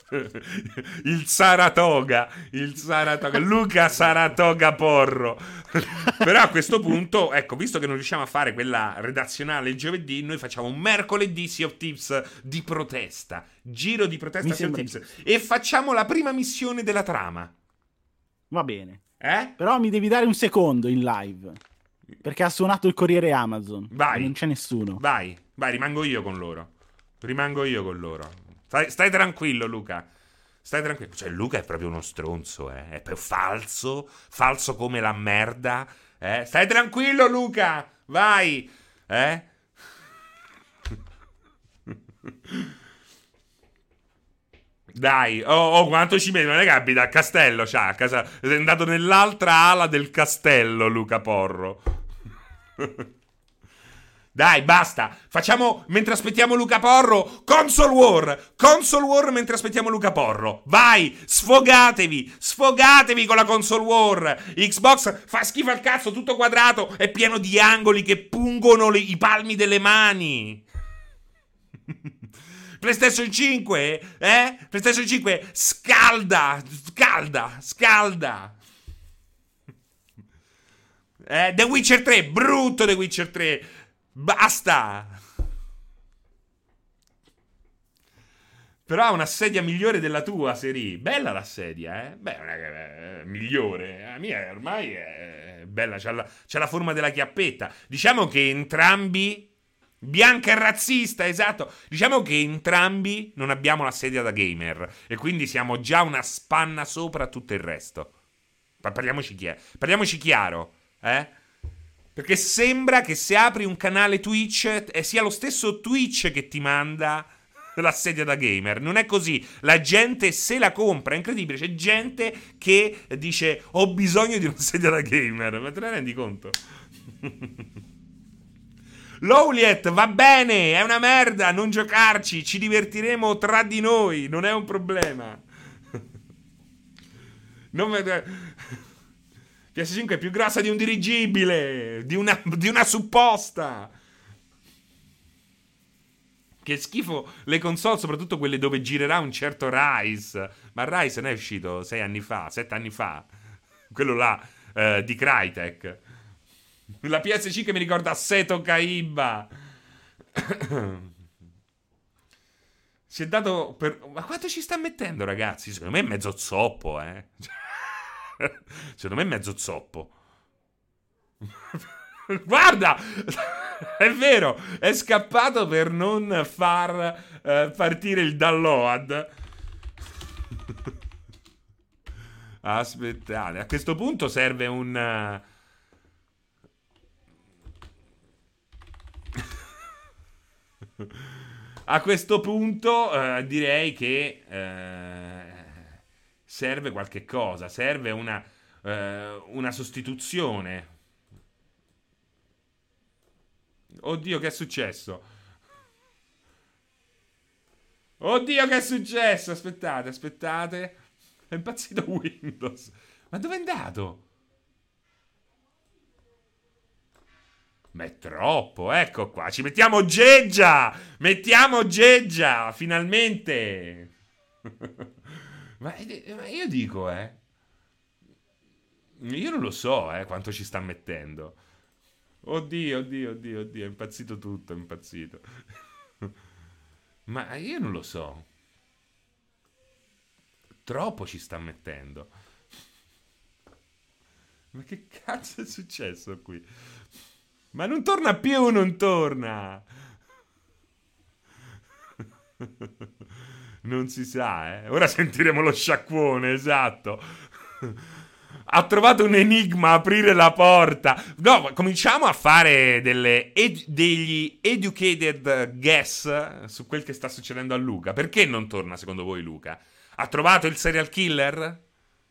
[SPEAKER 1] il Saratoga, il Saratoga, Luca Saratoga Porro. Però a questo punto, ecco, visto che non riusciamo a fare quella redazionale il giovedì, noi facciamo un mercoledì Sea of Tips di protesta, giro di protesta Sea of Tips e facciamo la prima missione della trama.
[SPEAKER 2] Va bene.
[SPEAKER 1] Eh?
[SPEAKER 2] Però mi devi dare un secondo in live. Perché ha suonato il corriere Amazon.
[SPEAKER 1] Vai.
[SPEAKER 2] non c'è nessuno.
[SPEAKER 1] Vai, vai, rimango io con loro. Rimango io con loro. Stai, stai, tranquillo, Luca. Stai tranquillo. Cioè, Luca è proprio uno stronzo, eh. È falso. Falso come la merda. Eh? Stai tranquillo, Luca. Vai. Eh? Dai, oh, oh, quanto ci è che abita a castello, c'ha a casa. È andato nell'altra ala del castello, Luca Porro. Dai, basta. Facciamo mentre aspettiamo Luca Porro. Console War. Console War mentre aspettiamo Luca Porro. Vai, sfogatevi. Sfogatevi con la Console War. Xbox fa schifo al cazzo, tutto quadrato. È pieno di angoli che pungono le, i palmi delle mani. PlayStation 5, eh? PlayStation 5 scalda, scalda, scalda. Eh, The Witcher 3, brutto The Witcher 3. Basta! Però ha una sedia migliore della tua, Seri. Bella la sedia, eh? Beh, non è che è migliore. La mia ormai è bella, c'ha la, c'ha la forma della chiappetta. Diciamo che entrambi... Bianca e razzista, esatto. Diciamo che entrambi non abbiamo la sedia da gamer. E quindi siamo già una spanna sopra tutto il resto. Parliamoci, chi Parliamoci chiaro, eh? Perché sembra che se apri un canale Twitch eh, sia lo stesso Twitch che ti manda la sedia da gamer. Non è così. La gente se la compra. È incredibile. C'è gente che dice ho bisogno di una sedia da gamer. Ma te ne rendi conto? Lowliet va bene, è una merda, non giocarci, ci divertiremo tra di noi, non è un problema. Non... PS5 è più grassa di un dirigibile, di una, di una supposta. Che schifo le console, soprattutto quelle dove girerà un certo Rise. Ma Rise non è uscito sei anni fa, sette anni fa. Quello là eh, di Crytek. La PS5 mi ricorda Seto Kaiba. si è dato per... Ma quanto ci sta mettendo, ragazzi? Secondo me è mezzo zoppo, eh. Secondo me è mezzo zoppo. Guarda! è vero, è scappato per non far uh, partire il download. Aspettate, a questo punto serve un... Uh... a questo punto uh, direi che serve qualche cosa, serve una, eh, una sostituzione. Oddio, che è successo? Oddio, che è successo? Aspettate, aspettate. È impazzito Windows. Ma dove è andato? Ma è troppo, ecco qua. Ci mettiamo Geggia! Mettiamo Geggia, finalmente. Ma, ma io dico, eh. Io non lo so, eh, quanto ci sta mettendo. Oddio, oddio, oddio, oddio, è impazzito tutto, è impazzito. ma io non lo so. Troppo ci sta mettendo. Ma che cazzo è successo qui? Ma non torna più, non torna. non si sa, eh. Ora sentiremo lo sciacquone, esatto. ha trovato un enigma, aprire la porta. No, cominciamo a fare ed- degli educated guess su quel che sta succedendo a Luca. Perché non torna secondo voi Luca? Ha trovato il serial killer?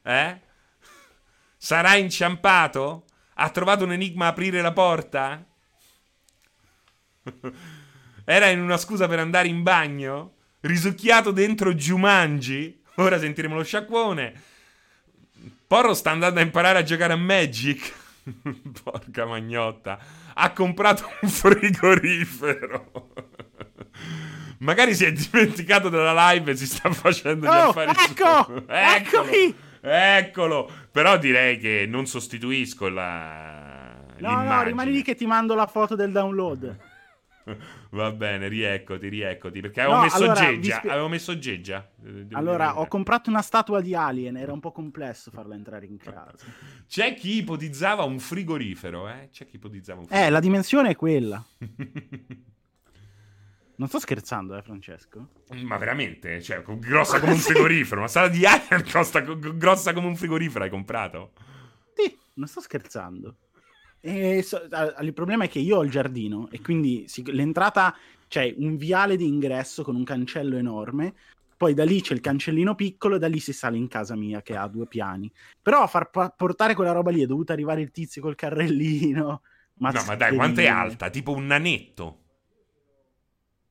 [SPEAKER 1] Eh? Sarà inciampato? Ha trovato un enigma aprire la porta? Era in una scusa per andare in bagno? Risucchiato dentro Jumanji? Ora sentiremo lo sciacquone. Porro sta andando a imparare a giocare a Magic. Porca magnotta. Ha comprato un frigorifero. Magari si è dimenticato della live e si sta facendo gli
[SPEAKER 2] Oh,
[SPEAKER 1] affari
[SPEAKER 2] ecco!
[SPEAKER 1] suoi.
[SPEAKER 2] Eccomi!
[SPEAKER 1] Eccolo! Però direi che non sostituisco la...
[SPEAKER 2] No, no,
[SPEAKER 1] l'immagine.
[SPEAKER 2] rimani lì che ti mando la foto del download.
[SPEAKER 1] Va bene, rieccoti, rieccoti. Perché avevo
[SPEAKER 2] No,
[SPEAKER 1] messo
[SPEAKER 2] allora,
[SPEAKER 1] Geggia.
[SPEAKER 2] vi spie-
[SPEAKER 1] Avevo messo Geggia. eh,
[SPEAKER 2] Allora, ho comprato una statua di Alien, era un po' complesso farla entrare in casa.
[SPEAKER 1] C'è chi ipotizzava un frigorifero, eh? C'è chi ipotizzava un
[SPEAKER 2] Eh,
[SPEAKER 1] frigorifero.
[SPEAKER 2] la dimensione è quella. Non sto scherzando, eh, Francesco?
[SPEAKER 1] Ma veramente? Cioè, grossa come un frigorifero. Una sala di Alien costa co- co- grossa come un frigorifero hai comprato?
[SPEAKER 2] Sì, non sto scherzando. So- il problema è che io ho il giardino e quindi l'entrata c'è un viale di ingresso con un cancello enorme. Poi da lì c'è il cancellino piccolo e da lì si sale in casa mia che ha due piani. Però a far portare quella roba lì è dovuto arrivare il tizio col carrellino.
[SPEAKER 1] no, ma dai, quanto è alta? Tipo un nanetto.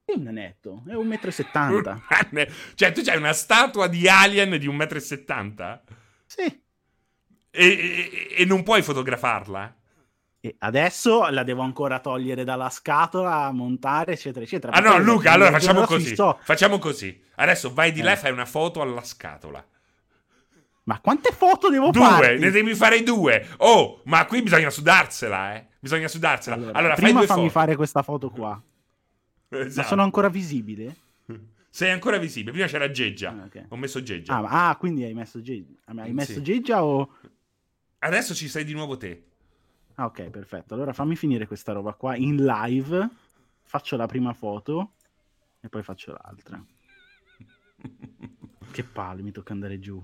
[SPEAKER 2] È un nanetto, è un metro e settanta.
[SPEAKER 1] cioè, tu c'hai una statua di Alien di 1,70 m
[SPEAKER 2] Sì.
[SPEAKER 1] e, e- e non puoi fotografarla?
[SPEAKER 2] Adesso la devo ancora togliere dalla scatola, montare, eccetera, eccetera.
[SPEAKER 1] Ah no, Luca, allora facciamo così.
[SPEAKER 2] sto-
[SPEAKER 1] Facciamo così. Adesso vai di là
[SPEAKER 2] Eh.
[SPEAKER 1] e fai una foto alla scatola.
[SPEAKER 2] Ma quante foto devo
[SPEAKER 1] Due,
[SPEAKER 2] fare?
[SPEAKER 1] ne devi fare due. Oh, ma qui bisogna sudarsela, eh. Bisogna sudarsela. Allora,
[SPEAKER 2] Allora,
[SPEAKER 1] fai
[SPEAKER 2] prima
[SPEAKER 1] due
[SPEAKER 2] fammi
[SPEAKER 1] foto.
[SPEAKER 2] fare questa foto qua. Ma
[SPEAKER 1] Esatto.
[SPEAKER 2] sono ancora visibile?
[SPEAKER 1] Sei ancora visibile. Prima c'era Geggia.
[SPEAKER 2] Ah, ok.
[SPEAKER 1] Ho messo Geggia.
[SPEAKER 2] Ah, ma- ah, quindi hai messo Geggia. Hai
[SPEAKER 1] Sì.
[SPEAKER 2] messo Geggia o...
[SPEAKER 1] Adesso ci sei di nuovo te.
[SPEAKER 2] Ah, ok, perfetto. Allora fammi finire questa roba qua in live. Faccio la prima foto e poi faccio l'altra. Che palle, mi tocca andare giù.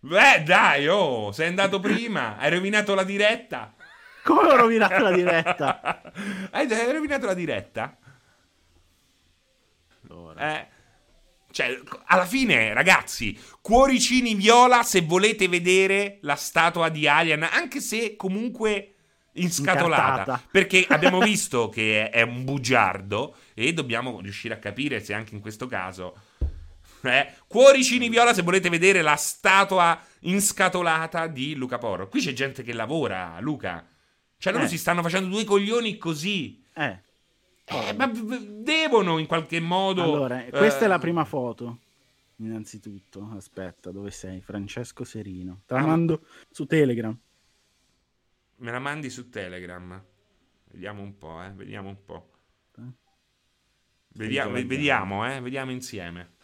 [SPEAKER 1] Beh, dai, oh, sei andato prima. Hai rovinato la diretta.
[SPEAKER 2] Come ho rovinato la diretta?
[SPEAKER 1] hai, hai rovinato la diretta?
[SPEAKER 2] Allora.
[SPEAKER 1] Eh. Cioè, alla fine, ragazzi, cuoricini viola se volete vedere la statua di Alien, anche se comunque inscatolata.
[SPEAKER 2] Incartata.
[SPEAKER 1] Perché abbiamo visto che è un bugiardo e dobbiamo riuscire a capire se anche in questo caso. Eh, cuoricini viola se volete vedere la statua inscatolata di Luca Porro. Qui c'è gente che lavora, Luca. Cioè, loro
[SPEAKER 2] Eh.
[SPEAKER 1] si stanno facendo due coglioni così.
[SPEAKER 2] Eh,
[SPEAKER 1] Eh, ma devono in qualche modo.
[SPEAKER 2] allora, questa
[SPEAKER 1] eh,
[SPEAKER 2] è la prima foto. Innanzitutto, aspetta, dove sei? Francesco Serino. Te la
[SPEAKER 1] Ah.
[SPEAKER 2] mando su Telegram.
[SPEAKER 1] Me la mandi su Telegram. Vediamo un po', eh. Vediamo un po'.
[SPEAKER 2] Eh.
[SPEAKER 1] Vediamo, vediamo, eh. Vediamo insieme.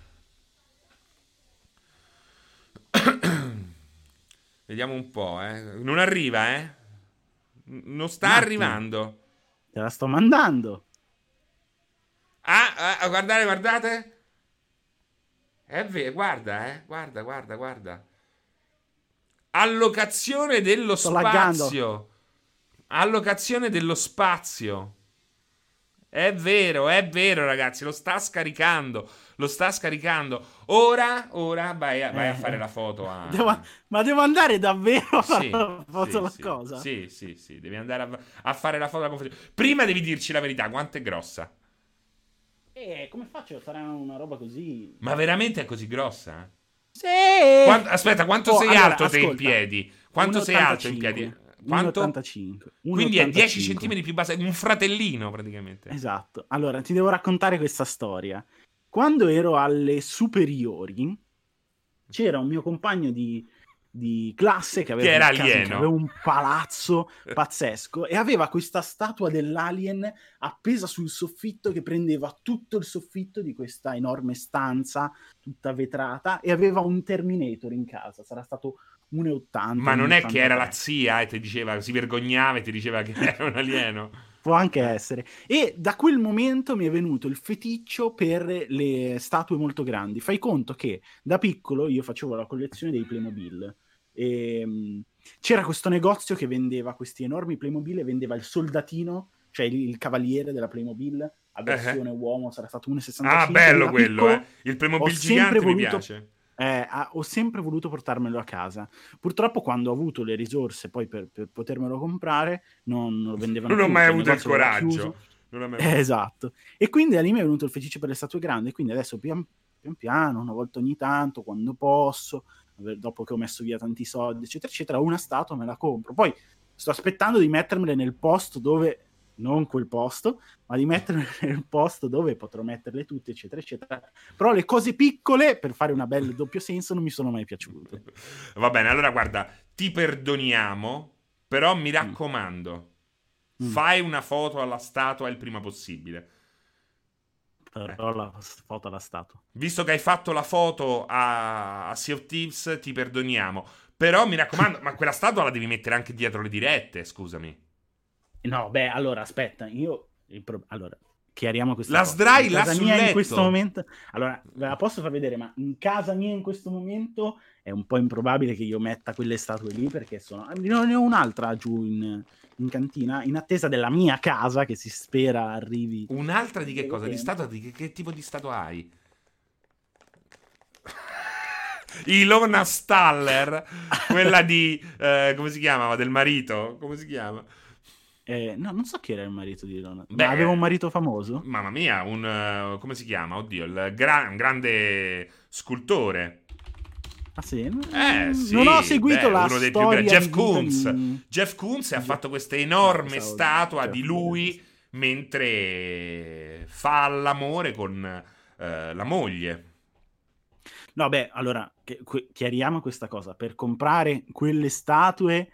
[SPEAKER 1] vediamo un po', eh. Non arriva, eh. Non sta
[SPEAKER 2] attimo.
[SPEAKER 1] arrivando.
[SPEAKER 2] Te la sto mandando.
[SPEAKER 1] Ah, ah, guardate, guardate. È vero, guarda, eh. Guarda, guarda, guarda. Allocazione dello
[SPEAKER 2] Sto laggando.
[SPEAKER 1] spazio. Allocazione dello spazio. È vero, è vero, ragazzi. Lo sta scaricando. Lo sta scaricando. Ora, ora vai a, vai a
[SPEAKER 2] Eh,
[SPEAKER 1] fare la foto. A...
[SPEAKER 2] Devo- ma devo andare davvero a fare
[SPEAKER 1] Sì,
[SPEAKER 2] la foto
[SPEAKER 1] sì,
[SPEAKER 2] alla
[SPEAKER 1] sì.
[SPEAKER 2] cosa?
[SPEAKER 1] Sì, sì, sì. Devi andare a, a fare la foto alla conferenza. Prima devi dirci la verità. Quanto è grossa?
[SPEAKER 2] Eh, come faccio a fare una roba così?
[SPEAKER 1] Ma veramente è così grossa?
[SPEAKER 2] Sì!
[SPEAKER 1] Quan- aspetta, quanto
[SPEAKER 2] Oh,
[SPEAKER 1] sei
[SPEAKER 2] allora,
[SPEAKER 1] alto te in
[SPEAKER 2] ascolta.
[SPEAKER 1] piedi? Quanto sei alto in
[SPEAKER 2] 1,85.
[SPEAKER 1] piedi? Quanto?
[SPEAKER 2] 1,85.
[SPEAKER 1] Quindi è 10
[SPEAKER 2] 1,85.
[SPEAKER 1] centimetri più basso, un fratellino praticamente.
[SPEAKER 2] Esatto. Allora, ti devo raccontare questa storia. Quando ero alle superiori, c'era un mio compagno di, di classe che aveva,
[SPEAKER 1] Che era
[SPEAKER 2] casa-
[SPEAKER 1] alieno.
[SPEAKER 2] che aveva un palazzo pazzesco e aveva questa statua dell'alien appesa sul soffitto che prendeva tutto il soffitto di questa enorme stanza tutta vetrata e aveva un Terminator in casa. Sarà stato 1,80.
[SPEAKER 1] Ma non è che era la
[SPEAKER 2] 1,83.
[SPEAKER 1] zia e ti diceva, si vergognava e ti diceva che era un alieno.
[SPEAKER 2] Può anche essere. E da quel momento mi è venuto il feticcio per le statue molto grandi. Fai conto che da piccolo io facevo la collezione dei Playmobil. E, um, c'era questo negozio che vendeva questi enormi Playmobil e vendeva il soldatino, cioè il, il cavaliere della Playmobil a versione uh-huh. uomo, sarà stato 1,65.
[SPEAKER 1] Ah, bello quello, piccolo, eh. Il Playmobil gigante voluto... mi piace
[SPEAKER 2] eh, ho sempre voluto portarmelo a casa. Purtroppo, quando ho avuto le risorse poi per, per potermelo comprare, non, non lo vendevano
[SPEAKER 1] non
[SPEAKER 2] più.
[SPEAKER 1] Non ho mai avuto il coraggio.
[SPEAKER 2] Eh, esatto. E quindi da lì mi è venuto il fetice per le statue grandi. Quindi adesso pian, pian piano, una volta ogni tanto, quando posso, dopo che ho messo via tanti soldi, eccetera, eccetera, una statua me la compro. Poi sto aspettando di mettermele nel posto dove non quel posto, ma di metterle nel posto dove potrò metterle tutte, eccetera, eccetera. Però le cose piccole, per fare una bella doppio senso, non mi sono mai piaciute.
[SPEAKER 1] Va bene, allora guarda, ti perdoniamo, però mi mm. raccomando, mm. fai una foto alla statua il prima possibile.
[SPEAKER 2] Però eh. la foto alla statua.
[SPEAKER 1] Visto che hai fatto la foto a, a Sea of Thieves, ti perdoniamo. Però mi raccomando, ma quella statua la devi mettere anche dietro le dirette, scusami.
[SPEAKER 2] No, beh, allora aspetta, io pro... allora chiariamo questa
[SPEAKER 1] la
[SPEAKER 2] cosa.
[SPEAKER 1] sdrai là sul
[SPEAKER 2] mia
[SPEAKER 1] letto.
[SPEAKER 2] in questo momento allora ve la posso far vedere ma in casa mia in questo momento è un po' improbabile che io metta quelle statue lì perché sono ne ho un'altra giù in, in cantina in attesa della mia casa che si spera arrivi
[SPEAKER 1] un'altra di che cosa? di statua di che, che tipo di statua hai? Ilona Staller quella di eh, come si chiama? del marito come si chiama?
[SPEAKER 2] Eh, no, non so chi era il marito di Elona. Beh, aveva un marito famoso?
[SPEAKER 1] Mamma mia, un... Uh, come si chiama? Oddio, il gra- un grande scultore.
[SPEAKER 2] Ah sì?
[SPEAKER 1] Eh, sì,
[SPEAKER 2] non ho seguito
[SPEAKER 1] beh,
[SPEAKER 2] la
[SPEAKER 1] uno dei più
[SPEAKER 2] grandi.
[SPEAKER 1] Jeff Koons. Jeff Koons ha fatto questa enorme no, statua di lui mentre fa l'amore con uh, la moglie.
[SPEAKER 2] No, beh, allora, chiariamo questa cosa. Per comprare quelle statue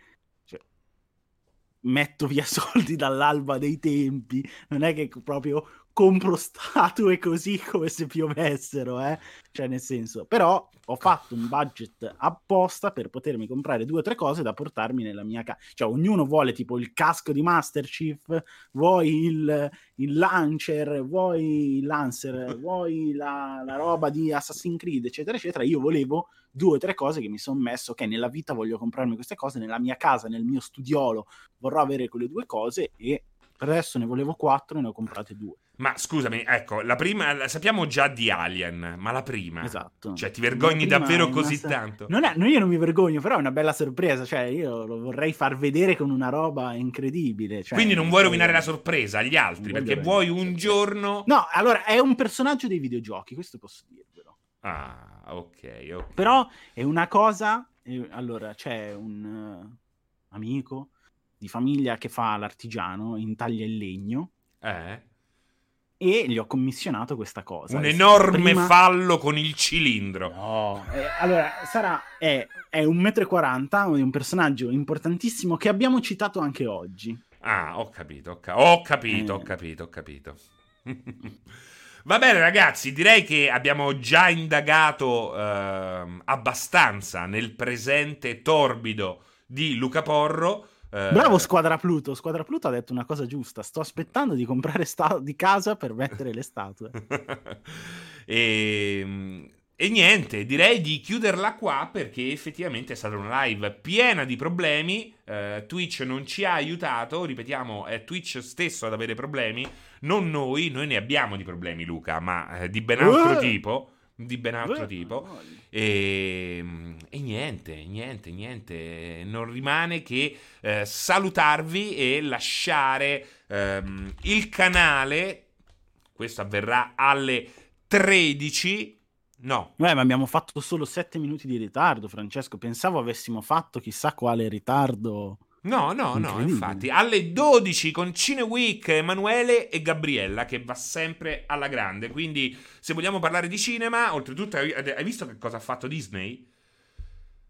[SPEAKER 2] metto via soldi dall'alba dei tempi, non è che proprio compro statue così come se piovessero, eh? Cioè, nel senso, però ho fatto un budget apposta per potermi comprare due o tre cose da portarmi nella mia casa. Cioè, ognuno vuole tipo il casco di Master Chief, vuoi il, il Launcher, vuoi il Lancer, vuoi la, la roba di Assassin's Creed, eccetera, eccetera. Io volevo due o tre cose che mi sono messo, ok, nella vita voglio comprarmi queste cose, nella mia casa, nel mio studiolo vorrò avere quelle due cose e per adesso ne volevo quattro e ne ho comprate due.
[SPEAKER 1] Ma scusami, ecco, la prima la sappiamo già di Alien, ma la prima.
[SPEAKER 2] Esatto.
[SPEAKER 1] Cioè, ti vergogni davvero così sta... tanto?
[SPEAKER 2] Non è, io non mi vergogno, però è una bella sorpresa. Cioè, io lo vorrei far vedere con una roba incredibile. Cioè,
[SPEAKER 1] Quindi non vuoi rovinare la sorpresa agli altri, perché vuoi un giorno.
[SPEAKER 2] No, allora è un personaggio dei videogiochi, questo posso dirvelo.
[SPEAKER 1] Ah, ok, ok.
[SPEAKER 2] Però è una cosa. Allora, c'è un uh, amico di famiglia che fa l'artigiano in taglia in legno.
[SPEAKER 1] Eh
[SPEAKER 2] e gli ho commissionato questa cosa.
[SPEAKER 1] Un enorme prima... fallo con il cilindro.
[SPEAKER 2] No, eh, allora sarà è, è un metro e quaranta, un personaggio importantissimo che abbiamo citato anche oggi.
[SPEAKER 1] Ah, ho capito, ho, ca- ho capito, eh. ho capito, ho capito. Va bene ragazzi, direi che abbiamo già indagato eh, abbastanza nel presente torbido di Luca Porro.
[SPEAKER 2] Eh... Bravo Squadra Pluto. Squadra Pluto ha detto una cosa giusta. Sto aspettando di comprare sta- di casa per mettere le statue.
[SPEAKER 1] e, ehm, e, niente, direi di chiuderla qua perché effettivamente è stata una live piena di problemi. Eh, Twitch non ci ha aiutato. Ripetiamo, è Twitch stesso ad avere problemi. Non noi, noi ne abbiamo di problemi, Luca, ma eh, di ben altro uh! tipo di ben altro tipo. E, ehm, e, niente, niente, niente. Non rimane che eh, salutarvi e lasciare ehm, il canale. Questo avverrà alle 13. No.
[SPEAKER 2] Beh, ma abbiamo fatto solo 7 minuti di ritardo, Francesco. Pensavo avessimo fatto chissà quale ritardo.
[SPEAKER 1] No, no, no, infatti. Alle 12 con Cineweek, Emanuele e Gabriella, che va sempre alla grande. Quindi, se vogliamo parlare di cinema, oltretutto, hai, visto che cosa ha fatto Disney?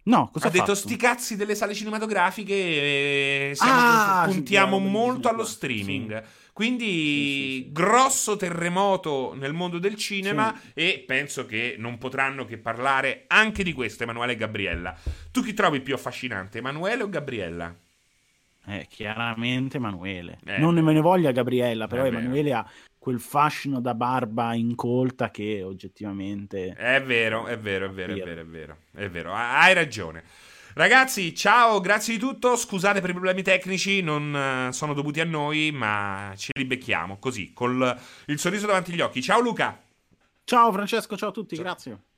[SPEAKER 2] No, cosa ha,
[SPEAKER 1] ha detto sti cazzi delle sale cinematografiche e ah, puntiamo sì, molto allo streaming. Sì. Quindi sì, grosso terremoto nel mondo del cinema e penso che non potranno che parlare anche di questo Emanuele e Gabriella. Tu chi trovi più affascinante, Emanuele o Gabriella?
[SPEAKER 2] Eh, chiaramente Emanuele.
[SPEAKER 1] Eh,
[SPEAKER 2] non me ne voglia Gabriella, però
[SPEAKER 1] è vero.
[SPEAKER 2] Emanuele ha quel fascino da barba incolta che oggettivamente...
[SPEAKER 1] È vero, è vero, è vero, è vero, è vero, è vero. Ha- Hai ragione. Ragazzi, ciao, grazie di tutto. Scusate per i problemi tecnici, non eh, sono dovuti a noi, ma ci ribecchiamo così, col il sorriso davanti agli occhi. Ciao Luca.
[SPEAKER 2] Ciao Francesco, ciao a tutti, grazie.